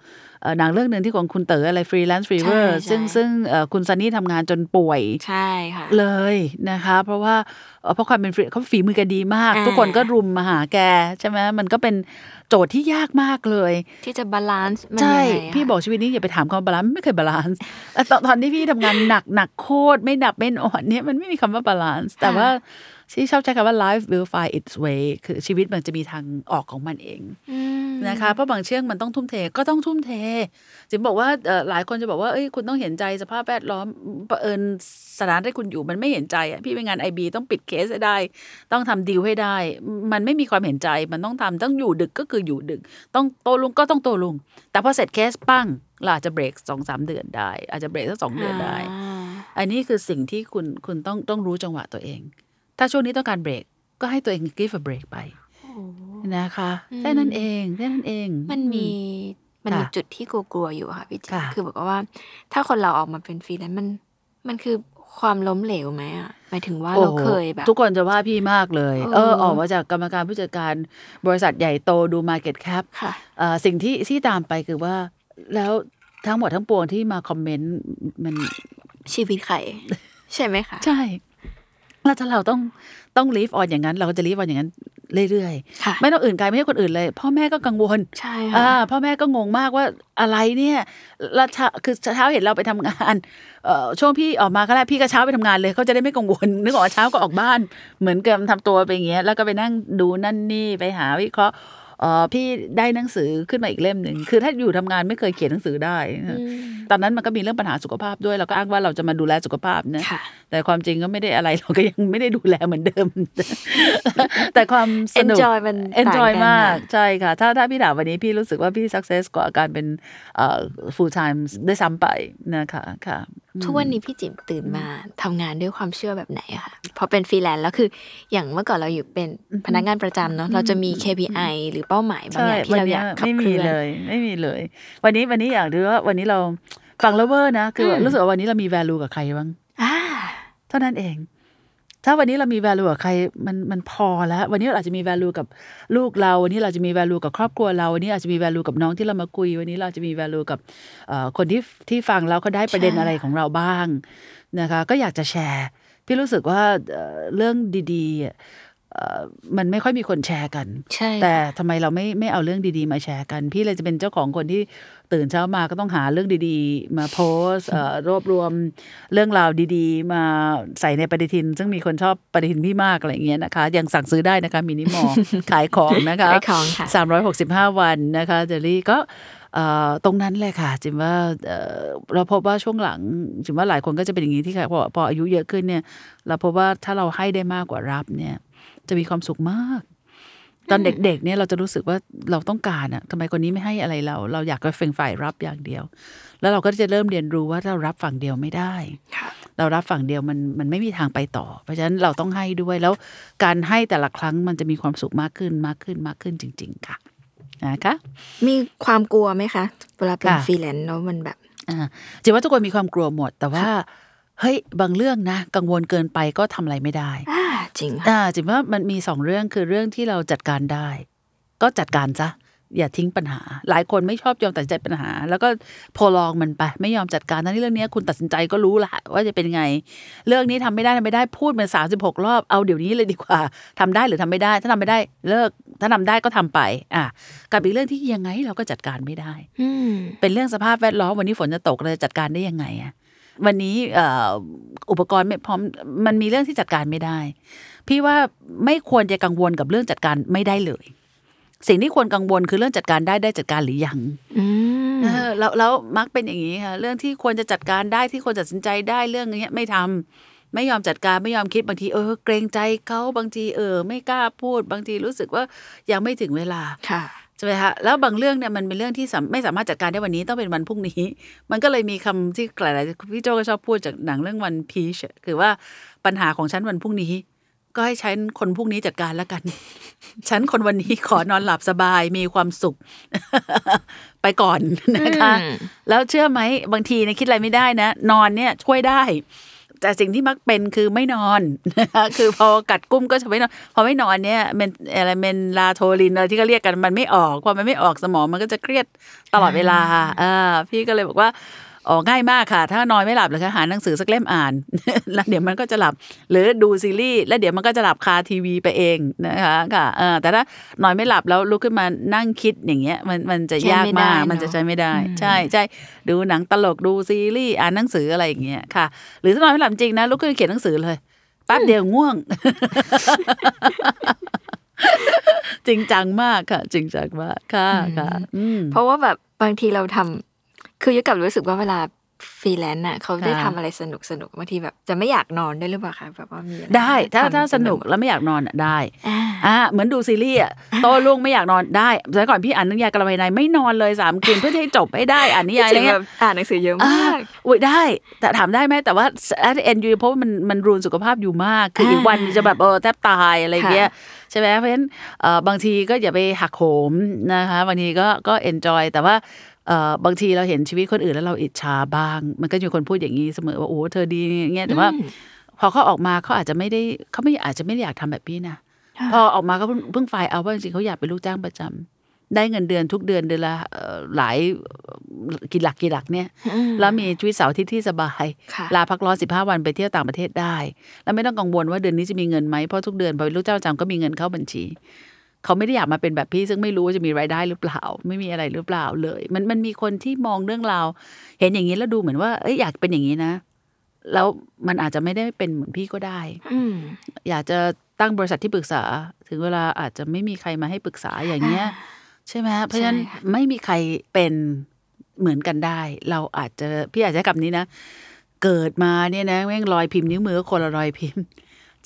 หนังเรื่องหนึ่งที่ของคุณเต๋ออะไรฟรีแลนซ์ฟรีเวอร์ใช่ซึ่งใช่ซึ่งเอ่อคุณซันนี่ทำงานจนป่วยใช่ค่ะเลยนะคะ เพราะว่าเอ่อเพราะความเป็นฟรีเขาฝีมือแกดีมากอ่าทุกคนก็รุมมาหาแกใช่ไหมมันก็เป็นโจทย์ที่ยากมากเลย ที่จะ balance มันใช่ยังไงอะพี่บอกชีวิตนี้อย่าไปถามคำว่า balance ไม่เคย balance ตอนตอนที่พี่ทำงานหนักหนักโคตรไม่หลับไม่นอนเนี่ยมันไม่มีคำว่า balance แต่ว่า ที่ชอบใช้คำว่า life will find its way คือชีวิตมันจะมีทางออกของมันเองอืมนะคะเพราะบางเรื่องมันต้องทุ่มเทก็ต้องทุ่มเทจิ๊บบอกว่าเอ่อหลายคนจะบอกว่าเอ้ยคุณต้องเห็นใจสภาพแวดล้อมเผอิญสถานที่คุณอยู่มันไม่เห็นใจอะพี่ไปงาน IB ต้องปิดเคสให้ได้ ต้องทำดีลให้ได้ มันไม่มีความเห็นใจมันต้องทำต้องอยู่ดึกก็คืออยู่ดึก ต้องโต้รุ่งก็ต้องโต้รุ่ง แต่พอเสร็จเคสปั้งเราอาจจะเบรกสองสามเดือนได้ อาจจะเบรกสักสองเดือนได้อ่าอันนี้คือสิ่งที่คุณคุณต้องต้องรู้จังหวะตัวเอง ถ้าช่วงนี้ต้องการเบรก ก็ให้ตัวเอง give a break ไปนะคะแค่นั้นเองแค่นั้นเอง มันมีมันมีค่ะจุดที่กลัวๆอยู่อะค่ะพี่จิ๊บค่ะคือบอกว่า ถ้าคนเราออกมาเป็นฟรีแลนซ์มันมันคือความล้มเหลวไหมอะหมายถึงว่าเราโอ้โหเคยแบบ ทุกคนจะว่าพี่มากเลยเอเอออออกมาจากกรรมการผู้จัดการบริษัทใหญ่โตดู Market Cap ค่ะเอ่อสิ่งที่ที่ตามไปคือว่า แล้วทั้งหมดทั้งปวงที่มาคอมเมนต์มันชีวิตใครใช่ไหมคะ ใช่ แล้วถ้าเราต้องต้องลีฟออนอย่างนั้น เราก็จะลีฟออนอย่างนั้นเรื่อยค่ะๆไม่ต้องอื่นไกลไม่ใช่คนอื่นเลย พ่อแม่ก็กังวลใช่อ่าค่ะพ่อแม่ก็งงมากว่าอะไรเนี่ยแล้วเช้าคือเช้าเห็นเราไปทำงานเอ่อช่วงพี่ออกมาก็ได้พี่ก็เช้าไปทำงานเลยเขาจะได้ไม่กังวลนึกออกว่าเช้าก็ออกบ้าน เหมือนกับทำตัวไปอย่างเงี้ยแล้วก็ไปนั่งดูนั่นนี่ไปหาวิเคราะห์ เอ่อพี่ได้หนังสือขึ้นมาอีกเล่มหนึ่งคือถ้าอยู่ทำงานไม่เคยเขียนหนังสือได้อืมตอนนั้นมันก็มีเรื่องปัญหาสุขภาพด้วยเราก็อ้างว่าเราจะมาดูแลสุขภาพนะค่ะแต่ความจริงก็ไม่ได้อะไรเราก็ยังไม่ได้ดูแลเหมือนเดิม แต่ความสนุก enjoy มันต่างกัน enjoy มากนะใช่ค่ะ ถ้าถ้าพี่ถามวันนี้พี่รู้สึกว่าพี่ success กว่าการเป็นเอ่อ full time ได้วยซ้ำไปนะคะค่ะทุกวันนี้พี่จิ๋มตื่นมาทำงานด้วยความเชื่อแบบไหนอะคะพอเป็นฟรีแลนซ์แล้วคืออย่างเมื่อก่อนเราอยู่เป็นพนักงานประจำเนาะเราจะมี KPI หรือเป้าหมายบางอย่างที่เราอยากขับเคมีลื่อนไม่มีเลย ไม่มีเลย วันนี้วันนี้อยากดูว่าวันนี้เราฟังแล้วเวอร์นะคืออืมรู้สึกว่าวันนี้เรามี value กับใครบ้างอ่าเท่านั้นเอง ถ้าวันนี้เรามี value กับใครมันมันพอแล้ว วันนี้เราอาจจะมี value กับลูกเรา วันนี้เราจะมี value กับครอบครัวเรา วันนี้อาจจะมี value กับน้องที่เรามาคุย วันนี้เราจะมี value กับเอ่อคนที่ที่ฟังแล้วเขาได้ประเด็นใช่อะไรของเราบ้างนะคะ ก็อยากจะแชร์พี่รู้สึกว่าเอ่อเรื่องดีๆอะเอ่อ มันไม่ค่อยมีคนแชร์กันใช่แต่ทำไมเราไม่ไม่เอาเรื่องดีๆ มาแชร์กัน พี่เลยจะเป็นเจ้าของคนที่ตื่นเช้ามาก็ต้องหาเรื่องดีๆ มาโพสต์เอ่อรวบรวมเรื่องราวดีๆ มาใส่ในปฏิทิน ซึ่งมีคนชอบปฏิทินพี่มากอะไรอย่างเงี้ยนะคะ ยังสั่งซื้อได้นะคะมินิมอลขายของนะคะขายของค่ะสามร้อยหกสิบห้าวันนะคะเจลลี่ก็เอ่อตรงนั้นเลยค่ะจิมว่าเอ่อเราพบว่าช่วงหลังจิมว่าหลายคนก็จะเป็นอย่างนี้ที่ค่ะพอพออายุเยอะขึ้นเนี่ย เราพบว่าถ้าเราให้ได้มากกว่ารับเนี่ย จะมีความสุขมาก ตอนเด็กๆเนี่ยเราจะรู้สึกว่าเราต้องการอะทำไมคนนี้ไม่ให้อะไรเรา เราอยากจะเฟ่งฝ่ายรับอย่างเดียว แล้วเราก็จะเริ่มเรียนรู้ว่าเรารับฝั่งเดียวไม่ได้ค่ะเรารับฝั่งเดียวมันมันไม่มีทางไปต่อ เพราะฉะนั้นเราต้องให้ด้วยแล้วการให้แต่ละครั้งมันจะมีความสุขมากขึ้นมากขึ้นมากขึ้นจริง ๆ ค่ะนะคะมีความกลัวไหมคะเวลาเป็นค่ะฟรีแลนซ์แล้วมันแบบอ่าจิ๊บว่าทุกคนมีความกลัวหมด แต่ว่า เฮ้ยบางเรื่องนะ กังวลเกินไปก็ทำอะไรไม่ได้อ่าจริงค่ะอ่าจิ๊บว่ามันมีสองเรื่องคือเรื่องที่เราจัดการได้ ก็จัดการซะอย่าทิ้งปัญหา หลายคนไม่ชอบยอมตัดสินใจปัญหา แล้วก็ prolong มันไป ไม่ยอมจัดการทั้งที่เรื่องนี้คุณตัดสินใจก็รู้ละว่าจะเป็นไง เรื่องนี้ทำไม่ได้ทำไม่ได้พูดมาสามสิบหกรอบเอาเดี๋ยวนี้เลยดีกว่าทำได้หรือทำไม่ได้ ถ้าทำไม่ได้เลิก ถ้าทำได้ก็ทำไป อะกับอีกเรื่องที่ยังไงเราก็จัดการไม่ได้ อืมเป็นเรื่องสภาพแวดล้อมวันนี้ฝนจะตกเราจะจัดการได้ยังไงอะ วันนี้เอ่ออุปกรณ์ไม่พร้อมมันมีเรื่องที่จัดการไม่ได้ พี่ว่าไม่ควรจะกังวลกับเรื่องจัดการไม่ได้เลย สิ่งที่ควรกังวลคือเรื่องจัดการได้ได้จัดการหรือยังอืมเออแล้วแล้วมักเป็นอย่างนี้ค่ะเรื่องที่ควรจะจัดการได้ที่ควรตัดสินใจได้เรื่องนี้ไม่ทำไม่ยอมจัดการไม่ยอมคิดบางทีเออเกรงใจเขาบางทีเออ ไม่กล้าพูดบางทีรู้สึกว่ายังไม่ถึงเวลาค่ะ ใช่ไหมคะแล้วบางเรื่องเนี่ยมันเป็นเรื่องที่สามไม่สามารถจัดการได้วันนี้ต้องเป็นวันพรุ่งนี้ มันก็เลยมีคำที่หลายๆพี่โจก็ชอบพูดจากหนังเรื่องวันพีชคือว่าปัญหาของฉันวันพรุ่งนี้ ก็ให้ฉันคนพรุ่งนี้จัดการแล้วกัน ฉันคนวันนี้ขอนอนหลับสบายมีความสุข ไปก่อนนะคะอืมแล้วเชื่อไหมบางทีเนี่ยคิดอะไรไม่ได้นะ นอนเนี่ยช่วยได้ แต่สิ่งที่มักเป็นคือไม่นอนนะคะคือพอกัดกุ้มก็จะไม่นอน พอไม่นอนเนี่ยเมนอะไรเมนลาโทลินอะไรที่เขาเรียกกันมันไม่ออกพอมันไม่ออกสมองมันก็จะเครียดตลอดเวลาอ่าพี่ก็เลยบอกว่า อ๋อง่ายมากค่ะ ถ้านอนไม่หลับเลยค่ะหาหนังสือสักเล่มอ่าน แล้วเดี๋ยวมันก็จะหลับ หรือดูซีรีส์แล้วเดี๋ยวมันก็จะหลับคาทีวีไปเองนะคะค่ะเออแต่ถ้านอนไม่หลับแล้วลุกขึ้นมานั่งคิดอย่างเงี้ยมันมันจะใช้ยากไม่ได้มากเนอะมันจะใช้ไม่ได้ ใช่ใช่ดูหนังตลกดูซีรีส์อ่านหนังสืออะไรอย่างเงี้ยค่ะ หรือถ้านอนไม่หลับจริงนะลุกขึ้นมาเขียนหนังสือเลยแป๊บเดียวง่วง จริงจังมากค่ะ จริงจังมากค่ะค่ะอืมเพราะว่าแบบบางทีเราทำ คือยุ้ยกับรู้สึกว่าเวลาฟรีแลนซ์น่ะเขาได้ค่ะทำอะไรสนุกสนุกบางทีแบบจะไม่อยากนอนด้วยหรือเปล่าคะแบบว่ามีอะรได้ถ้าทำถ้าสนุกเต็มไปหมดแล้วไม่อยากนอนอะได้อ่าอ่าเหมือนดูซีรีส์อะโตลุงไม่อยากนอนได้แต่ก่อนพี่อ่านนิยายกระบายในไม่นอนเลยสามคืนเพื่อที่ให้จบให้ได้อ่านนิยายอะไรจริงๆเงี้แบยบอ่านหนังสือเยอะอ่ามากอุ้ยได้ แต่ถามได้ไหมแต่ว่า at the end อยู่เพราะว่ามันมันรุนสุขภาพอยู่มากคืออีกวันจะแบบเออแทบตายอะไรเงี้ยใช่ไหมเพราะฉะนั้นเอ่อบางทีก็อย่าไปหักโหมนะคะบางทีก็ก็ enjoy แต่ว่าเอ่อ บางทีเราเห็นชีวิตคนอื่นแล้วเราอิจฉาบ้าง มันก็จะมีคนพูดอย่างนี้เสมอว่าโอ้เธอดีอย่างเงี้ยแต่ว่า พอเขาออกมาเขาอาจจะไม่ได้เขาไม่อาจจะไม่ได้อยากทำแบบพี่นะพอออกมาก็เพิ่งเพิ่งไฟล์เอาว่าจริงๆเขาอยากเป็นลูกจ้างประจำได้เงินเดือนทุกเดือนเดือนละเอ่อหลายกี่หลักกี่หลักเนี่ยอืมแล้วมีชีวิตเสาร์อาทิตย์ที่สบายค่ะลาพักร้อนสิบห้าวันไปเที่ยวต่างประเทศได้ แล้วไม่ต้องกังวลว่าเดือนนี้จะมีเงินไหมเพราะทุกเดือนพอเป็นลูกจ้างประจำก็มีเงินเข้าบัญชี เขาไม่ได้อยากมาเป็นแบบพี่ ซึ่งไม่รู้ว่าจะมีรายได้หรือเปล่า ไม่มีอะไรหรือเปล่าเลย มันมันมีคนที่มองเรื่องราวเห็นอย่างนี้แล้วดูเหมือนว่าเอ้ยอยากเป็นอย่างนี้นะ แล้วมันอาจจะไม่ได้เป็นเหมือนพี่ก็ได้อืมอยากจะตั้งบริษัทที่ปรึกษา ถึงเวลาอาจจะไม่มีใครมาให้ปรึกษาอย่างเงี้ย ใช่ไหมเพราะฉะนั้นใช่ค่ะไม่มีใครเป็นเหมือนกันได้ เราอาจจะพี่อาจจะใช้คำนี้นะเกิดมาเนี่ยนะแม่งรอยพิมพ์นิ้วมือก็คนละรอยพิมพ์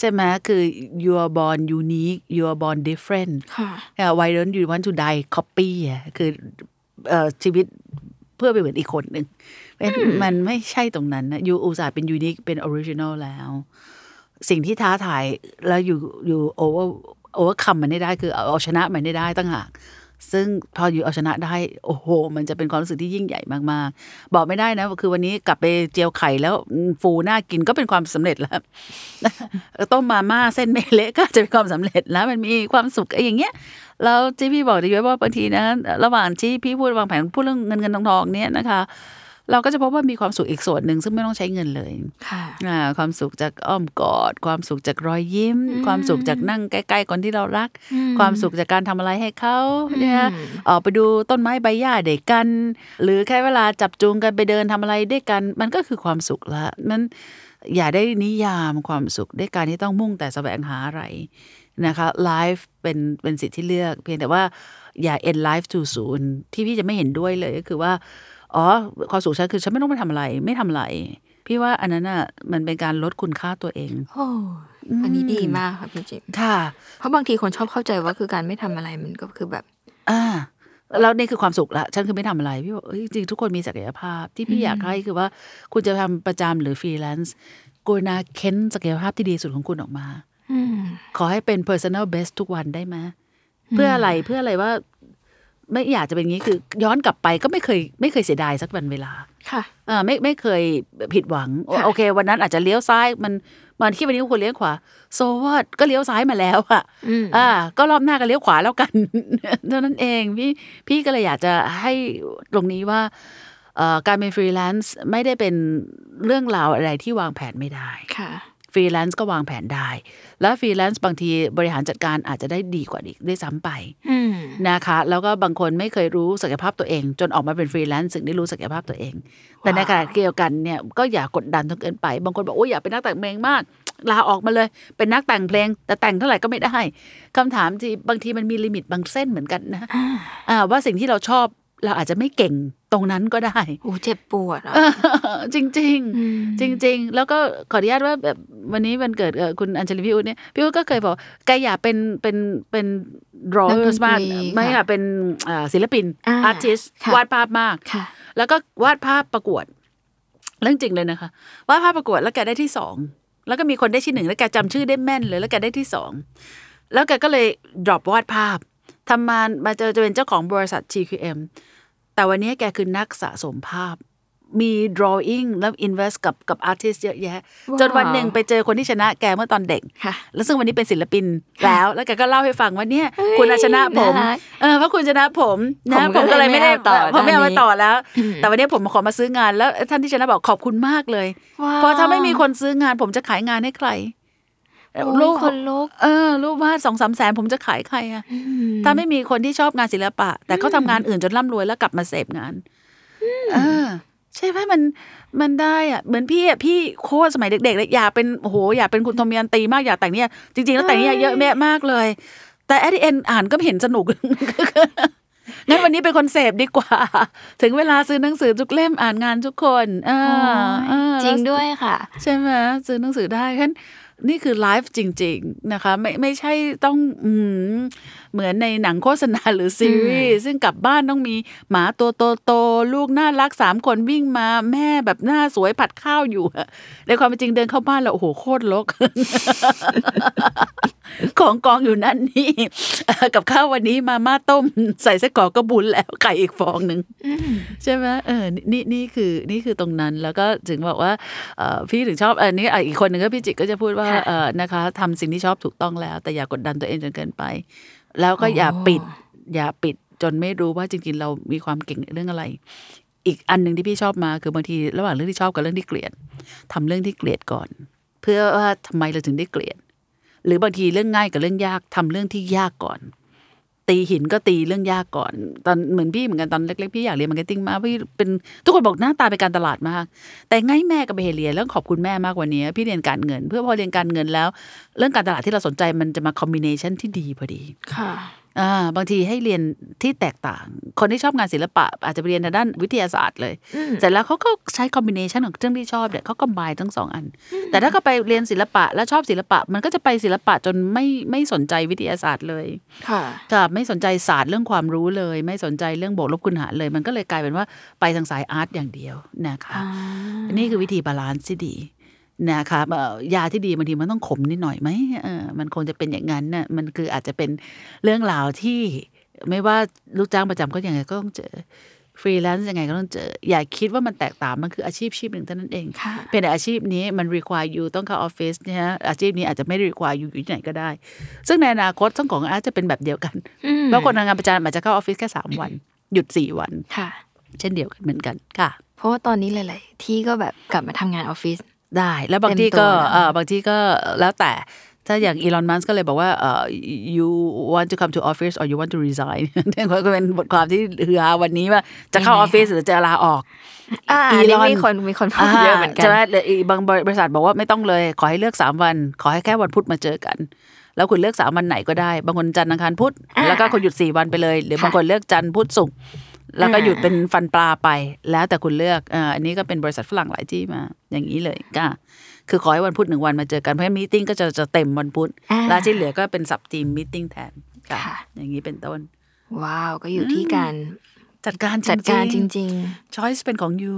ใช่ไหมคือ you are born unique you are born different ค่ะอ่า why don't you want to die copy อะคือเอ่อชีวิตเพื่อไปเหมือนอีกคนหนึ่งเป็นมันไม่ใช่ตรงนั้นนะ you อุตส่าห์เป็น unique เป็น original แล้ว สิ่งที่ท้าทายแล้ว you you over overcome มันได้ได้คือเอาเอาชนะมันได้ได้ตั้งหาก ซึ่งพอ you เอาชนะได้ โอ้โห มันจะเป็นความรู้สึกที่ยิ่งใหญ่มากๆ บอกไม่ได้นะ คือวันนี้กลับไปเจียวไข่แล้วฟูน่ากินก็เป็นความสำเร็จแล้ว ต้มมาม่าเส้นไม่เละก็จะเป็นความสำเร็จแล้ว มันมีความสุขไอ้อย่างเงี้ยแล้วที่พี่บอกดีไว้ว่าบางทีนะ ระหว่างที่พี่พูดวางแผนพูดเรื่องเงินเงินทองทองเนี้ยนะคะ เราก็จะพบว่ามีความสุขอีกส่วนหนึ่งซึ่งไม่ต้องใช้เงินเลยค่ะอ่าความสุขจากอ้อมกอด ความสุขจากรอยยิ้ม ความสุขจากนั่งใกล้ๆคนที่เรารัก ความสุขจากการทำอะไรให้เขาเนี่ยอืมออกไปดูต้นไม้ใบหญ้าเด็กกัน หรือแค่เวลาจับจูงกันไปเดินทำอะไรด้วยกัน มันก็คือความสุขละมันอย่าได้นิยามความสุขด้วยการที่ต้องมุ่งแต่แสวงหาอะไรนะคะไลฟ์เป็นเป็นสิทธิ์ที่เลือก เพียงแต่ว่าอย่า end life too soon ที่พี่จะไม่เห็นด้วยเลยก็คือว่า อ๋อความสุขฉันคือฉันไม่ต้องไปทำอะไร ไม่ทำอะไร พี่ว่าอันนั้นอะมันเป็นการลดคุณค่าตัวเองโอ้อันนี้ดีมากค่ะพี่จิมค่ะ เพราะบางทีคนชอบเข้าใจว่าคือการไม่ทำอะไรมันก็คือแบบ อ่าแล้วนี่คือความสุขละฉันคือไม่ทำอะไรพี่บอกเอ้ยจริงๆทุกคนมีศักยภาพ ที่พี่อยากให้คือว่า คุณจะทำประจำหรือฟรีแลนซ์กูนาเค้นศักยภาพที่ดีสุดของคุณออกมาอืมขอให้เป็น personal best ทุกวันได้ไหมเพื่ออะไรเพื่ออะไรว่า ไม่อยากจะเป็นอย่างนี้คือ ย้อนกลับไปก็ไม่เคยไม่เคยเสียดายสักวันเวลาค่ะเออไม่ไม่เคยผิดหวังค่ะโอเค วันนั้นอาจจะเลี้ยวซ้ายมันมันคิดวันนี้ควรเลี้ยวขวาโซว่าก็เลี้ยวซ้ายมาแล้วอะอืมอ่า ก็รอบหน้าก็เลี้ยวขวาแล้วกันเท่านั้นเองพี่พี่ก็เลยอยากจะให้ตรงนี้ว่าเอ่อการเป็นฟรีแลนซ์ไม่ได้เป็นเรื่องราวอะไรที่วางแผนไม่ได้ค่ะ ฟรีแลนซ์ก็วางแผนได้ แล้วฟรีแลนซ์บางทีบริหารจัดการอาจจะได้ดีกว่าอีกด้วยซ้ำไปอืมนะคะ แล้วก็บางคนไม่เคยรู้ศักยภาพตัวเอง จนออกมาเป็นฟรีแลนซ์ถึงได้รู้ศักยภาพตัวเอง แต่ในขณะเดียวกันเนี่ยก็อย่ากดดันจนเกินไป บางคนบอกโอ้ยอยากเป็นนักแต่งเพลงมากลาออกมาเลย เป็นนักแต่งเพลง แต่แต่งเท่าไหร่ก็ไม่ได้คำถามที่บางทีมันมี limit บางเส้นเหมือนกันนะอ่าว่าสิ่งที่เราชอบ เราอาจจะไม่เก่งตรงนั้นก็ได้โอ้เจ็บปวดอะจริงจริงๆอืมจริงๆแล้วก็ขออนุญาตว่าแบบวันนี้วันเกิดเอ่อคุณอัญชลีพี่อุ้เนี่ยพี่อุ้ก็เคยบอกแกอยากเป็นเป็นเป็นรอนักดนตรีสมากไม่ค่ะอยากเป็นอ่าศิลปินอ่าอาร์ติสค่ะวาดภาพมากค่ะแล้วก็วาดภาพประกวด เรื่องจริงเลยนะคะวาดภาพประกวดแล้วแกได้ที่สองแล้วก็มีคนได้ที่หนึ่งแล้วแกจำชื่อได้แม่นเลย แล้วแกได้ที่สองแล้วแกก็เลย drop วาดภาพ ทำมามาเจอจะเป็นเจ้าของบริษัท TQM แต่วันนี้แกคือนักสะสมภาพ มี drawing แล้ว invest กับกับ artist เยอะแยะว้าวจนวันหนึ่งไปเจอคนที่ชนะแกเมื่อตอนเด็กค่ะแล้วซึ่งวันนี้เป็นศิลปินแล้ว แล้วแกก็เล่าให้ฟังว่าเนี่ยเฮ้ยคุณน่ะชนะผมน่ารักเออเพราะคุณชนะผมนะผมผก็มก็เลยไม่ได้เลยไม่เอาต่อผมไม่เอามาด้านนี้ต่อแล้ว แต่วันนี้ผมขอมาซื้องานแล้วท่านที่ชนะบอกขอบคุณมากเลยว้าวเพราะถ้าไม่มีคนซื้องานผมจะขายงานให้ใคร โอ้ยคนลุกเออรูปวาดสองสามแสนผมจะขายใครอะถ้าไม่มีคนที่ชอบงานศิลปะ แต่เขาทำงานอื่นจนร่ำรวยแล้วกลับมาเสพงานเออใช่ไหมมันมันได้อะเหมือนพี่อะพี่โคตรสมัยเด็กๆเลยอยากเป็นโอ้โหอยากเป็นคุณทอมยันตีมากอยากแต่งเนี่ยจริงๆแล้วแต่งเนี่ยเยอะแยะมากเลย แต่แอดเอ็นอ่านก็ไม่เห็นสนุกงั้นวันนี้เป็นคนเสพดีกว่า ถึงเวลาซื้อหนังสือทุกเล่มอ่านงานทุกคนอ่าอ่าจริงด้วยค่ะ ใช่ไหมซื้อหนังสือได้ฉะนั้น นี่คือไลฟ์จริง ๆ นะคะ ไม่ไม่ใช่ต้องอืมเหมือนในหนังโฆษณาหรือซีรีส์ซึ่งกลับบ้านต้องมีหมาตัวโตโตๆลูกน่ารักสามคนวิ่งมาแม่แบบหน้าสวยผัดข้าวอยู่อะในความเป็นจริงเดินเข้าบ้านแล้วโอ้โหโคตรรกของกองอยู่นั่นนี่กับข้าววันนี้มาม่าต้ม ใส่ไส้กรอกก็บุญแล้วไก่อีกฟองหนึ่งใช่ไหมเออนี่นี่นี่คือนี่คือตรงนั้นแล้วก็ถึงบอกว่าเอ่อพี่ถึงชอบอันนี้อะอีกคนหนึ่งก็พี่จิกก็จะพูดว่าค่ะเออนะคะทำสิ่งที่ชอบถูกต้องแล้ว แต่อย่ากดดันตัวเองจนเกินไป แล้วก็อย่าปิด อย่าปิดจนไม่รู้ว่าจริงๆเรามีความเก่งในเรื่องอะไร อีกอันหนึ่งที่พี่ชอบมาคือบางทีระหว่างเรื่องที่ชอบกับเรื่องที่เกลียดทำเรื่องที่เกลียดก่อน เพื่อว่าทำไมเราถึงได้เกลียด หรือบางทีเรื่องง่ายกับเรื่องยากทำเรื่องที่ยากก่อน ตีหินก็ตีเรื่องยากก่อน ตอนเหมือนพี่เหมือนกันตอนเล็กๆพี่อยากเรียน marketing มากพี่เป็นทุกคนบอกหน้าตาเป็นการตลาดมาก แต่ง่ายแม่ก็ไปเรียนแล้วขอบคุณแม่มากกว่านี้ พี่เรียนการเงิน เพื่อพอเรียนการเงินแล้ว เรื่องการตลาดที่เราสนใจมันจะมา combination ที่ดีพอดีค่ะ บางทีให้เรียนที่แตกต่าง คนที่ชอบงานศิลปะ อาจจะไปเรียนทางด้านวิทยาศาสตร์เลย เสร็จแล้วเขาก็ใช้ combination ของเรื่องที่ชอบเนี่ยเขาก็บายทั้งสองอัน แต่ถ้าเขาไปเรียนศิลปะแล้วชอบศิลปะ มันก็จะไปศิลปะจนไม่ไม่สนใจวิทยาศาสตร์เลย ค่ะกับไม่สนใจศาสตร์เรื่องความรู้เลย ไม่สนใจเรื่องบวกลบคูณหารเลย มันก็เลยกลายเป็นว่าไปทางสาย art อย่างเดียวนะคะนี่คือวิธี balance ที่ดี นะคะเอ่อยาที่ดีบางทีมันต้องขมนิดหน่อยไหมเออมันคงจะเป็นอย่างนั้นน่ะมันคืออาจจะเป็นเรื่องราวที่ไม่ว่าลูกจ้างประจำก็ยังไงก็ต้องเจอฟรีแลนซ์ยังไงก็ต้องเจอ อย่าคิดว่ามันแตกต่างมันคืออาชีพอาชีพหนึ่งเท่านั้นเองค่ะเป็นแต่อาชีพนี้มัน require you ต้องเข้าออฟฟิศเนี่ยฮะอาชีพนี้อาจจะไม่ require you อยู่ที่ไหนก็ได้ ซึ่งในอนาคตทั้งของอาจจะเป็นแบบเดียวกันอืมบางคนทำงานประจำอาจจะเข้าออฟฟิศแค่สามวัน หยุดสี่วันค่ะ เช่นเดียวกันเหมือนกันค่ะ เพราะว่าตอนนี้หลาย ๆ ที่ก็แบบกลับมาทำงานออฟฟิศ ได้ แล้วบางที่ก็เต็มตัวนะเออบางที่ก็แล้วแต่ถ้าอย่างอีลอนมัสก็เลยบอกว่าเอ่อ you want to come to office or you want to resign เนี่ยก็เป็นบทความที่ฮือฮาวันนี้ว่าจะเข้าออฟฟิศหรือจะลาออกอ่าอีอันลนี้อนมีคนมีคนพูดเยอะเหมือนกันใช่ไหมหรืออีกบางบริษัทบอกว่าไม่ต้องเลย ขอให้เลือกสามวัน ขอให้แค่วันพุธมาเจอกัน แล้วคุณเลือกสามวันไหนก็ได้ บางคนจันทร์อังคารพุธอ่าแล้วก็คนหยุดสี่วันไปเลย หรือค่ะบางคนเลือกจันทร์พุธศุกร์ แล้วก็อ่าหยุดเป็นฟันปลาไป แล้วแต่คุณเลือกอ่าอันนี้ก็เป็นบริษัทฝรั่งหลายที่มา อย่างนี้เลยก็คือขอให้วันพุธหนึ่งวันมาเจอกันเพราะมีติ้งก็จะจะเต็มวันพุธอ่าแล้วที่เหลือก็เป็นสับทีมมีติ้งแทนค่ะค่ะอย่างนี้เป็นต้น ว้าว ก็อยู่ที่การ จัดการจัดการจริงchoice เป็นของ you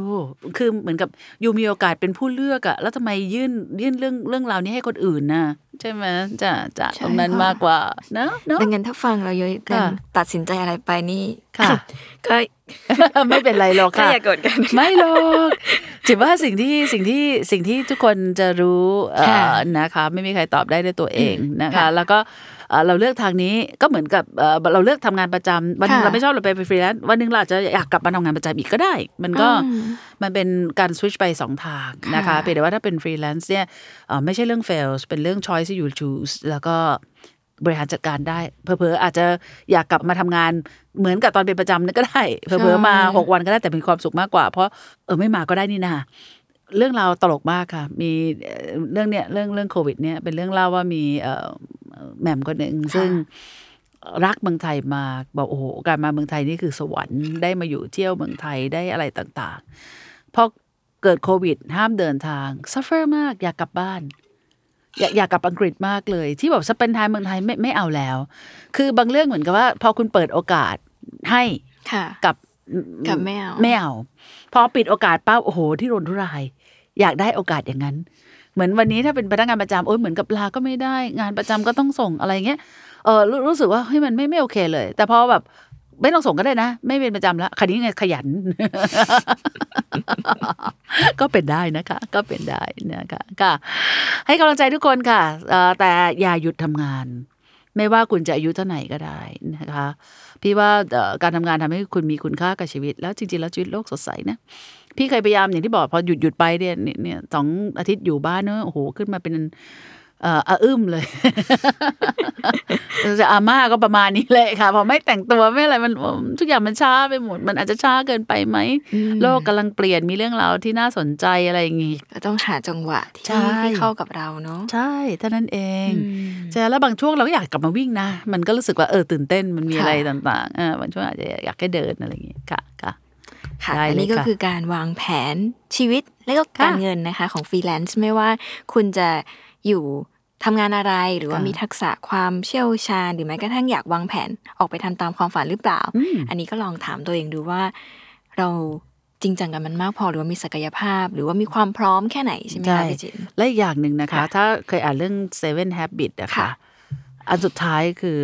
คือเหมือนกับ you มีโอกาสเป็นผู้เลือกอะแล้วทำไมยื่นยื่นเรื่องเรื่องราวนี้ให้คนอื่นน่ะใช่ไหมจะจะใช่ตรงนั้นค่ะมากกว่าเนอะๆเนอะดังนั้นถ้าฟังเราเยอะกันค่ะตัดสินใจอะไรไปนี่ค่ะก็ไม่เป็นไรหรอกก็ค่ะอย่าโกรธกันไม่หรอกจิบว่าสิ่งที่สิ่งที่สิ่งที่ทุกคนจะรู้เอ่อค่ะนะคะ ไม่มีใครตอบได้ด้วยตัวเองนะคะค่ะแล้วก็ เอ่อเราเลือกทางนี้ก็เหมือนกับเอ่อเราเลือกทำงานประจำวันหนึ่งค่ะเราไม่ชอบเราไปเป็นฟรีแลนซ์วันหนึ่งเราอาจจะอยากกลับมาทำงานประจำอีกก็ได้ มันก็อืมมันเป็นการสวิตชไปสองทางนะคะค่ะเพียงแต่ว่าถ้าเป็นฟรีแลนซ์เนี่ยเอ่อไม่ใช่เรื่อง fails เป็นเรื่อง choice ที่ you choose แล้วก็บริหารจัดการได้เผลอเผลอๆอาจจะอยากกลับมาทำงานเหมือนกับตอนเป็นประจำนั่นก็ได้เผลอเผลอๆมาหกวันก็ได้แต่มีความสุขมากกว่า เพราะเออไม่มาก็ได้นี่นา เรื่องราวตลกมากค่ะ มีเอ่อเรื่องเนี้ยเรื่องเรื่องโควิดเนี่ยเป็นเรื่องเล่าว่ามีเอ่อแหม่มคนหนึ่งซึ่งรักเมืองไทยมากบอกโอ้โหการมาเมืองไทยนี่คือสวรรค์ได้มาอยู่เที่ยวเมืองไทยได้อะไรต่างๆพอเกิดโควิด ห้ามเดินทาง suffer มากอยากกลับบ้าน อยากอยากกลับอังกฤษมากเลย ที่แบบ spend time เมืองไทยไม่ไม่เอาแล้ว คือบางเรื่องเหมือนกับว่า พอคุณเปิดโอกาสให้ค่ะกับกับไม่เอาไม่เอาพอปิดโอกาสปั๊บโอ้โหที่รนทุราย อยากได้โอกาสอย่างนั้น เหมือนวันนี้ถ้าเป็นพนักงานประจำโอ้ยเหมือนกับลาก็ไม่ได้ งานประจำก็ต้องส่งอะไรเงี้ยเออรู้รู้สึกว่าเฮ้ยมันไม่ไม่โอเคเลย แต่พอแบบไม่ต้องส่งก็ได้นะ ไม่เป็นประจำแล้วคันนี้ไงขยัน ก็เป็นได้นะคะ ก็เป็นได้นะคะค่ะให้กำลังใจทุกคนค่ะแต่อย่าหยุดทำงาน ไม่ว่าคุณจะอายุเท่าไหร่ก็ได้นะคะ พี่ว่าการทำงานทำให้คุณมีคุณค่ากับชีวิต แล้วจริงๆแล้วชีวิตโลกสดใสนะ พี่เคยพยายามอย่างที่บอกพอหยุดหยุดไปเนี่ยเนี่ยเนี่ยสองอาทิตย์อยู่บ้านเนอะโอ้โหขึ้นมาเป็นเอ่ออาอึ้มเลยจะอาม่าก็ประมาณนี้เลยค่ะ พอไม่แต่งตัวไม่อะไรมันทุกอย่างมันช้าไปหมด มันอาจจะช้าเกินไปไหมอืมโลกกำลังเปลี่ยนมีเรื่องราวที่น่าสนใจอะไรอย่างงี้ก็ต้องหาจังหวะที่ใช่ที่เข้ากับเราเนาะใช่เท่านั้นเองอืมใช่แล้วบางช่วงเราก็อยากกลับมาวิ่งนะ มันก็รู้สึกว่าเออตื่นเต้นมันมีค่ะอะไรต่างๆอ่าบางช่วงอาจจะอยากให้เดินอะไรอย่างงี้ค่ะ ค่ะค่ะได้เลยอันนี้ก็ค่ะคือการวางแผนชีวิตและก็การค่ะเงินนะคะของฟรีแลนซ์ไม่ว่าคุณจะอยู่ทำงานอะไรหรือว่าค่ะมีทักษะความเชี่ยวชาญ หรือแม้กระทั่งอยากวางแผนออกไปทำตามความฝันหรือเปล่าอืมอันนี้ก็ลองถามตัวเองดูว่าเราจริงจังกับมันมากพอหรือว่ามีศักยภาพ หรือว่ามีความพร้อมแค่ไหนใช่ไหมใช่คะพี่จินและอีกอย่างหนึ่งนะคะค่ะถ้าเคยอ่านเรื่อง seven habit อะค่ะค่ะอันสุดท้ายคือ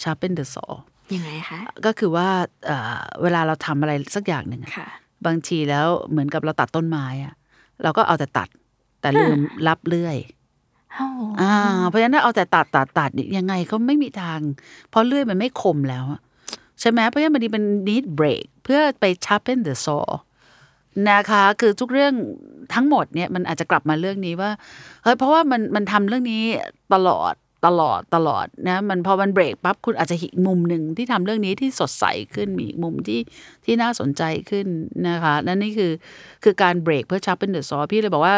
sharpen the saw ยังไงคะ ก็คือว่าเอ่อเวลาเราทำอะไรสักอย่างหนึ่งอะค่ะบางทีแล้วเหมือนกับเราตัดต้นไม้อะเราก็เอาแต่ตัด แต่ลืมรับเลื่อยอ้าวอ่าเพราะฉะนั้นถ้าเอาแต่ตัดตัดตัดเนี่ยยังไงก็ไม่มีทาง เพราะเลื่อยมันไม่คมแล้วอะใช่ไหมเพราะฉะนั้นมันเป็น need break เพื่อไป sharpen the saw นะคะคือทุกเรื่องทั้งหมดเนี่ยมันอาจจะกลับมาเรื่องนี้ว่าเฮ้ยเพราะว่ามันมันทำเรื่องนี้ตลอด ตลอดตลอดนะมันพอมันเบรกปั๊บคุณอาจจะเห็นมุมหนึ่งที่ทำเรื่องนี้ที่สดใสขึ้นมีอีกมุมที่ที่น่าสนใจขึ้นนะคะนั่นนี่คือคือการเบรกเพื่อ sharpen the saw พี่เลยบอกว่า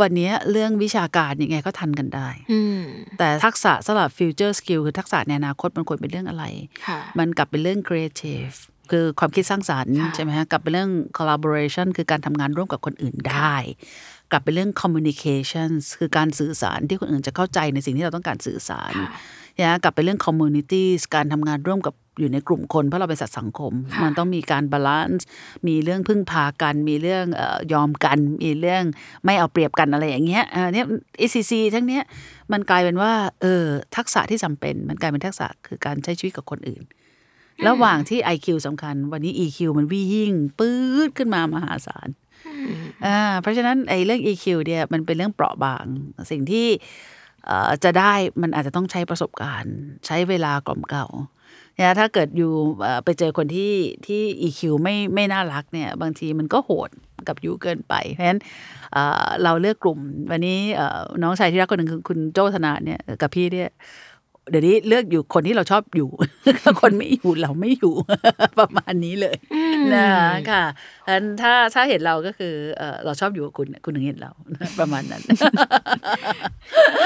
วันนี้เรื่องวิชาการยังไงก็ทันกันได้อืมแต่ทักษะสำหรับ future skill คือทักษะในอนาคตมันควรเป็นเรื่องอะไรค่ะมันกลับเป็นเรื่อง creative คือความคิดสร้างสารรค์ค่ะใช่ไหมฮะกลับเป็นเรื่อง collaboration คือการทำงานร่วมกับคนอื่นได้ กลับเป็นเรื่อง communications คือการสื่อสารที่คนอื่นจะเข้าใจในสิ่งที่เราต้องการสื่อสารค่ะนะกลับไปเรื่อง communities การทำงานร่วมกับอยู่ในกลุ่มคน เพราะเราเป็นสัตว์สังคมค่ะมันต้องมีการ balance มีเรื่องพึ่งพากัน มีเรื่องเออยอมกัน มีเรื่องไม่เอาเปรียบกันอะไรอย่างเงี้ยเออเนี่ย EQ ทั้งเนี้ยมันกลายเป็นว่าเออทักษะที่จำเป็น มันกลายเป็นทักษะคือการใช้ชีวิตกับคนอื่น ระหว่างที่ IQ สำคัญ วันนี้ EQ มันวิ่งปื๊ดขึ้นมามหาศาล อ่าเพราะฉะนั้นไอ้เรื่อง EQ เนี่ยมันเป็นเรื่องเปราะบาง สิ่งที่จะได้มันอาจจะต้องใช้ประสบการณ์ ใช้เวลากล่อมเกลาเนี่ยถ้าเกิดอยู่ไปเจอคนที่ที่ EQ ไม่ไม่น่ารักเนี่ยบางทีมันก็โหดกับยูเกินไป เพราะฉะนั้นเราเลือกกลุ่ม วันนี้น้องชายที่รักคนหนึ่งคือคุณโจธนาเนี่ยกับพี่เนี่ย เดี๋ยวนี้เลือกอยู่คนที่เราชอบอยู่ถ้าคนไม่อยู่เราไม่อยู่ ประมาณนี้เลยนะค่ะอันถ้าถ้าเห็นเราก็คือเออเราชอบอยู่กับคุณคุณถึงเห็นเราประมาณนั้น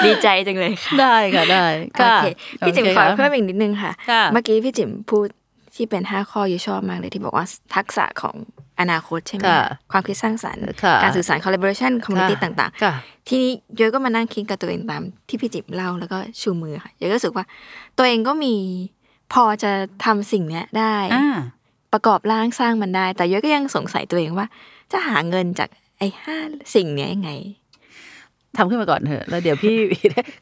ดีใจจังเลยค่ะได้ค่ะได้โอเคพี่จิ๋มโอขอคเพิ่มอีกนิดนึงค่ะค่ะ เมื่อกี้พี่จิ๋มพูด ที่เป็นห้าข้ออยู่ชอบมากเลยที่บอกว่าทักษะของอนาคตใช่ไหมค่ะความคิดสร้างสรรค์ค่ะการสื่อสาร collaboration community ค่ะต่างค่ะๆทีนี้ย้อยก็มานั่งคิดกับตัวเองตามที่พี่จิ๋มเล่าแล้วก็ชูมือค่ะย้อยก็รู้สึกว่า ตัวเองก็มีพอจะทำสิ่งเนี้ยได้อ่าประกอบร่างสร้างมันได้ แต่ย้อยก็ยังสงสัยตัวเองว่า จะหาเงินจากไอ้ห้าสิ่งเนี้ยยังไง ทำขึ้นมาก่อนเถอะแล้วเดี๋ยวพี่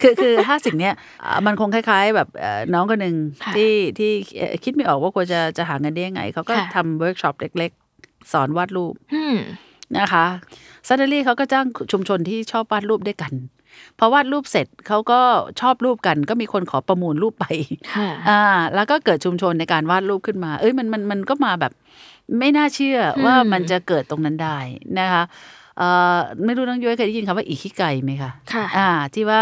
คือคือห้าสิ่งเนี้ยอ่ามันคงคล้ายๆ แบบเอ่อน้องคนหนึ่งค่ะที่ที่เอ่อคิดไม่ออกว่าควรจะจะหาเงินได้ยังไงเขาก็ค่ะทำเวิร์กช็อปเล็ก ๆ สอนวาดรูปอืมนะคะซันเดอรี่เขาก็สร้างชุมชนที่ชอบวาดรูปด้วยกันพอวาดรูปเสร็จเขาก็ชอบรูปกัน ก็มีคนขอประมูลรูปไปค่ะอ่า แล้วก็เกิดชุมชนในการวาดรูปขึ้นมา เอ้ยมันมันมันก็มาแบบ ไม่น่าเชื่อว่าอืมมันจะเกิดตรงนั้นได้นะคะเอ่อ ไม่รู้น้องย้อยเคยได้ยินคำว่าอีคิไกไหมคะค่ะอ่า ที่ว่า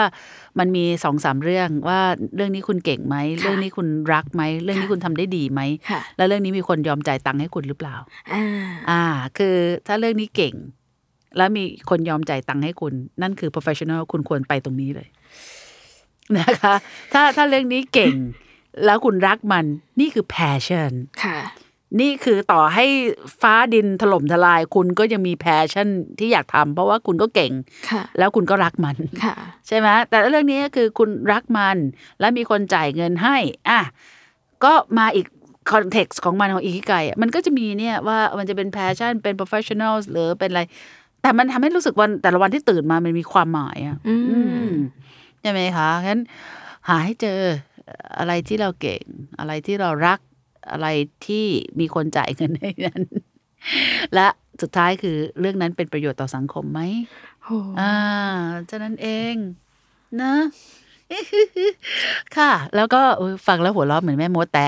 มันมีสองสามเรื่องว่าเรื่องนี้คุณเก่งไหมค่ะเรื่องนี้คุณรักไหมเรื่องนี้ค่ะคุณทำได้ดีไหมค่ะแล้วเรื่องนี้มีคนยอมจ่ายตังค์ให้คุณหรือเปล่าอ่าอ่า คือถ้าเรื่องนี้เก่ง แล้วมีคนยอมจ่ายตังค์ให้คุณ นั่นคือ professional คุณควรไปตรงนี้เลย นะคะ ถ้าถ้าเรื่องนี้เก่ง แล้วคุณรักมันนี่คือ passion ค่ะ นี่คือต่อให้ฟ้าดินถล่มทลาย คุณก็ยังมี passion ที่อยากทำเพราะว่าคุณก็เก่งค่ะแล้วคุณก็รักมันค่ะใช่ไหมแต่เรื่องนี้ก็คือคุณรักมัน แล้วมีคนจ่ายเงินให้อะก็มาอีก context ของมันของอิคิไกอะมันก็จะมีเนี่ยว่ามันจะเป็น passion เป็น professional หรือเป็นอะไร แต่มันทำให้รู้สึกวันแต่ละวันที่ตื่นมามันมีความหมายอะอืมอืมใช่ไหมคะงั้นหาให้เจออะไรที่เราเก่งอะไรที่เรารัก อะไรที่มีคนจ่ายเงินให้นั้น และสุดท้ายคือเรื่องนั้นเป็นประโยชน์ต่อสังคมไหมโหอ่าฉะนั้นเอง นะ ค่ะ แล้วก็อุ๊ยฟังแล้วหัวเราะเหมือนแม่มดแต่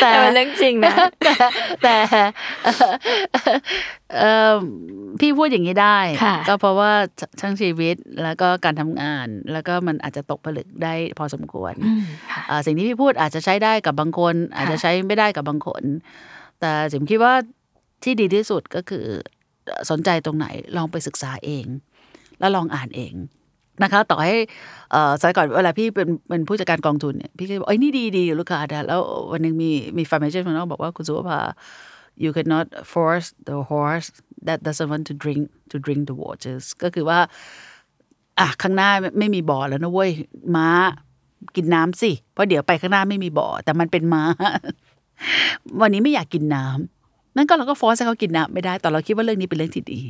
แต่แต่มันเรื่องจริงนะ แต่แต่เอ่อพี่พูดอย่างนี้ได้ค่ะก็เพราะว่าทั้งชีวิตแล้วก็การทำงาน แล้วก็มันอาจจะตกผลึกได้พอสมควรอืมค่ะอ่าสิ่งที่พี่พูดอาจจะใช้ได้กับบางคน อาจจะใช้ไม่ได้กับบางคน แต่จิมคิดว่าที่ดีที่สุดก็คือสนใจตรงไหนลองไปศึกษาเอง แล้วลองอ่านเอง นะคะ ต่อให้สมัยก่อนเวลาพี่เป็นเป็นผู้จัดการกองทุนเนี่ยพี่ก็บอกเอ้ยนี่ดีดีลูกค้านะแล้ววันหนึ่งมีมี financial planner บอกว่าคุณสุภา you cannot force the horse that doesn't want to drink to drink the waters ก็คือว่าอะข้างหน้าไม่มีบ่อแล้วนะเว้ยม้ากินน้ำสิ เพราะเดี๋ยวไปข้างหน้าไม่มีบ่อ แต่มันเป็นม้า วันนี้ไม่อยากกินน้ำนั่นก็เราก็ฟอร์สให้เขากินน้ำไม่ได้แต่เราคิดว่าเรื่องนี้เป็นเรื่องที่ดี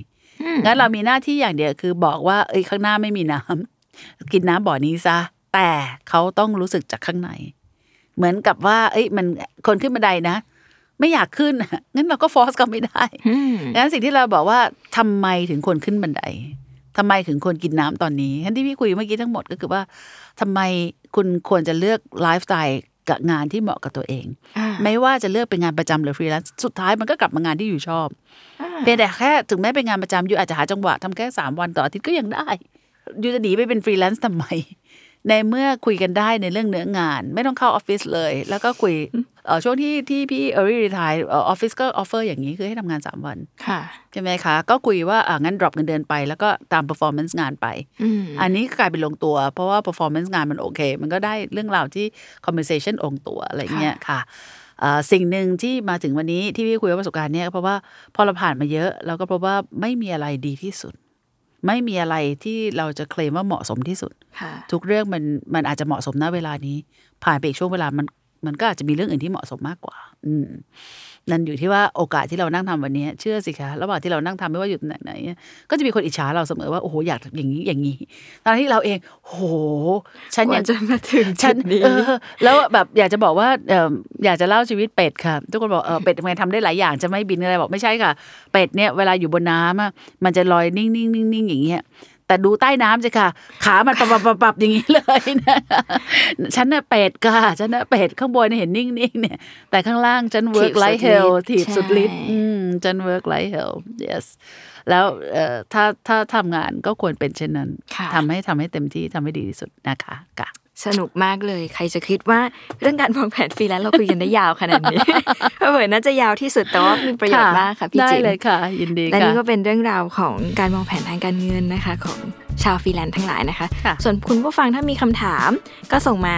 งั้นเรามีหน้าที่อย่างเดียวคือบอกว่าเอ้ยข้างหน้าไม่มีน้ำกินน้ำบ่อนี้ซะแต่เขาต้องรู้สึกจากข้างใน เหมือนกับว่า เอ้ย มันคนขึ้นบันไดนะไม่อยากขึ้นงั้นเราก็ force เขาไม่ได้อืมงั้นสิ่งที่เราบอกว่าทำไมถึงควรขึ้นบันไดทำไมถึงควรกินน้ำตอนนี้งั้นที่พี่คุยเมื่อกี้ทั้งหมดก็คือว่าทำไมคุณควรจะเลือกไลฟ์สไตล์ กับงานที่เหมาะกับตัวเองอ่าไม่ว่าจะเลือกเป็นงานประจำหรือฟรีแลนซ์สุดท้ายมันก็กลับมางานที่ you ชอบเพียงแต่แค่ถึงแม้เป็นงานประจำ you อาจจะหาจังหวะทำแค่สามวันต่ออาทิตย์ก็ยังได้you จะหนีไปเป็นฟรีแลนซ์ทำไมในเมื่อคุยกันได้ในเรื่องเนื้องาน ไม่ต้องเข้าออฟฟิศเลย แล้วก็คุยเอ่อ ช่วงที่ที่พี่ early retire ออฟฟิศก็ offer อย่างนี้คือให้ทำงานสามวันค่ะใช่ไหมคะ ก็คุยว่าอ่างั้น drop เงินเดือนไป แล้วก็ตาม performance งานไปอืมอันนี้ก็กลายเป็นลงตัว เพราะว่า performance งานมันโอเค มันก็ได้เรื่องราวที่ conversation ลงตัวอะไรเงี้ยค่ะอ่าสิ่งหนึ่งที่มาถึงวันนี้ที่พี่คุยว่าประสบการณ์เนี่ยเพราะว่าพอเราผ่านมาเยอะเราก็พบว่าไม่มีอะไรดีที่สุด ไม่มีอะไรที่เราจะเคลมว่าเหมาะสมที่สุดค่ะทุกเรื่องมันมันอาจจะเหมาะสมณเวลานี้ ผ่านไปอีกช่วงเวลามัน มันก็อาจจะมีเรื่องอื่นที่เหมาะสมมากกว่า อืมนั่นอยู่ที่ว่าโอกาสที่เรานั่งทำวันนี้ เชื่อสิคะระหว่างที่เรานั่งทำไม่ว่าอยู่ไหนไหนๆก็จะมีคนอิจฉาเราเสมอว่าโอ้โหอยากอย่างนี้อย่างนี้ตอนที่เราเองโห ฉันกยัว่างจะมาถึงฉัจุนดนี้เออแล้วแบบอยากจะบอกว่าเอออยากจะเล่าชีวิตเป็ดค่ะ ทุกคนบอกเออเป็ดทำไมทำได้หลายอย่างจะไม่บินอะไรบอกไม่ใช่ค่ะ เป็ดเนี่ยเวลาอยู่บนน้ำอะมันจะลอยนิ่งนิ่งนิ่งนิ่งอย่างเงี้ย แต่ดูใต้น้ำสิค่ะ ขามันปับปับปับปับอย่างนี้เลยนะฉันน่ะเป็ดค่ะฉันน่ะเป็ดข้างบนเห็นนิ่งๆเนี่ย แต่ข้างล่างฉัน work ถีบสุด like hell ฤทธิ์ถีบสุดฤทธิ์ใช่อืมฉัน work like hell yes แล้วเอ่อถ้าถ้าทำงานก็ควรเป็นเช่นนั้นค่ะทำให้ทำให้เต็มที่ทำให้ดีที่สุดนะคะค่ะ สนุกมากเลย ใครจะคิดว่าเรื่องการวางแผนฟรีแลนซ์เราคุยกันได้ยาวขนาดนี้เทปน่าจะยาวที่สุดแต่ว่ามีประโยชน์มากค่ะพี่ได้จิ๋มเลยค่ะ ยินดีและค่ะนี่ก็เป็นเรื่องราวของการวางแผนทางการเงินนะคะ ของชาวฟรีแลนซ์ทั้งหลายนะคะค่ะส่วนคุณผู้ฟังถ้ามีคำถาม ก็ส่งมา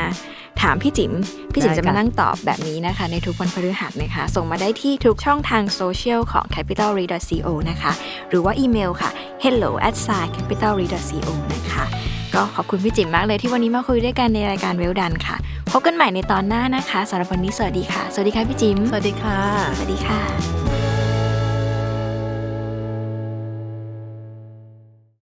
ถามพี่จิ๋ม พี่จิ๋มได้จะมาค่ะนั่งตอบแบบนี้นะคะ ในทุกวันพฤหัสนะคะ ส่งมาได้ที่ทุกช่องทางโซเชียลของ capital r e co นะคะ หรือว่าอีเมลค่ะ hello at s i capital r e co นะคะ ก็ขอบคุณพี่จิ๋มมากเลยที่วันนี้มาคุยด้วยกันในรายการ Wealth Done ค่ะ พบกันใหม่ในตอนหน้านะคะสำหรับวันนี้สวัสดีค่ะ สวัสดีค่ะพี่จิ๋มสวัสดีค่ะ สวัสดีค่ะ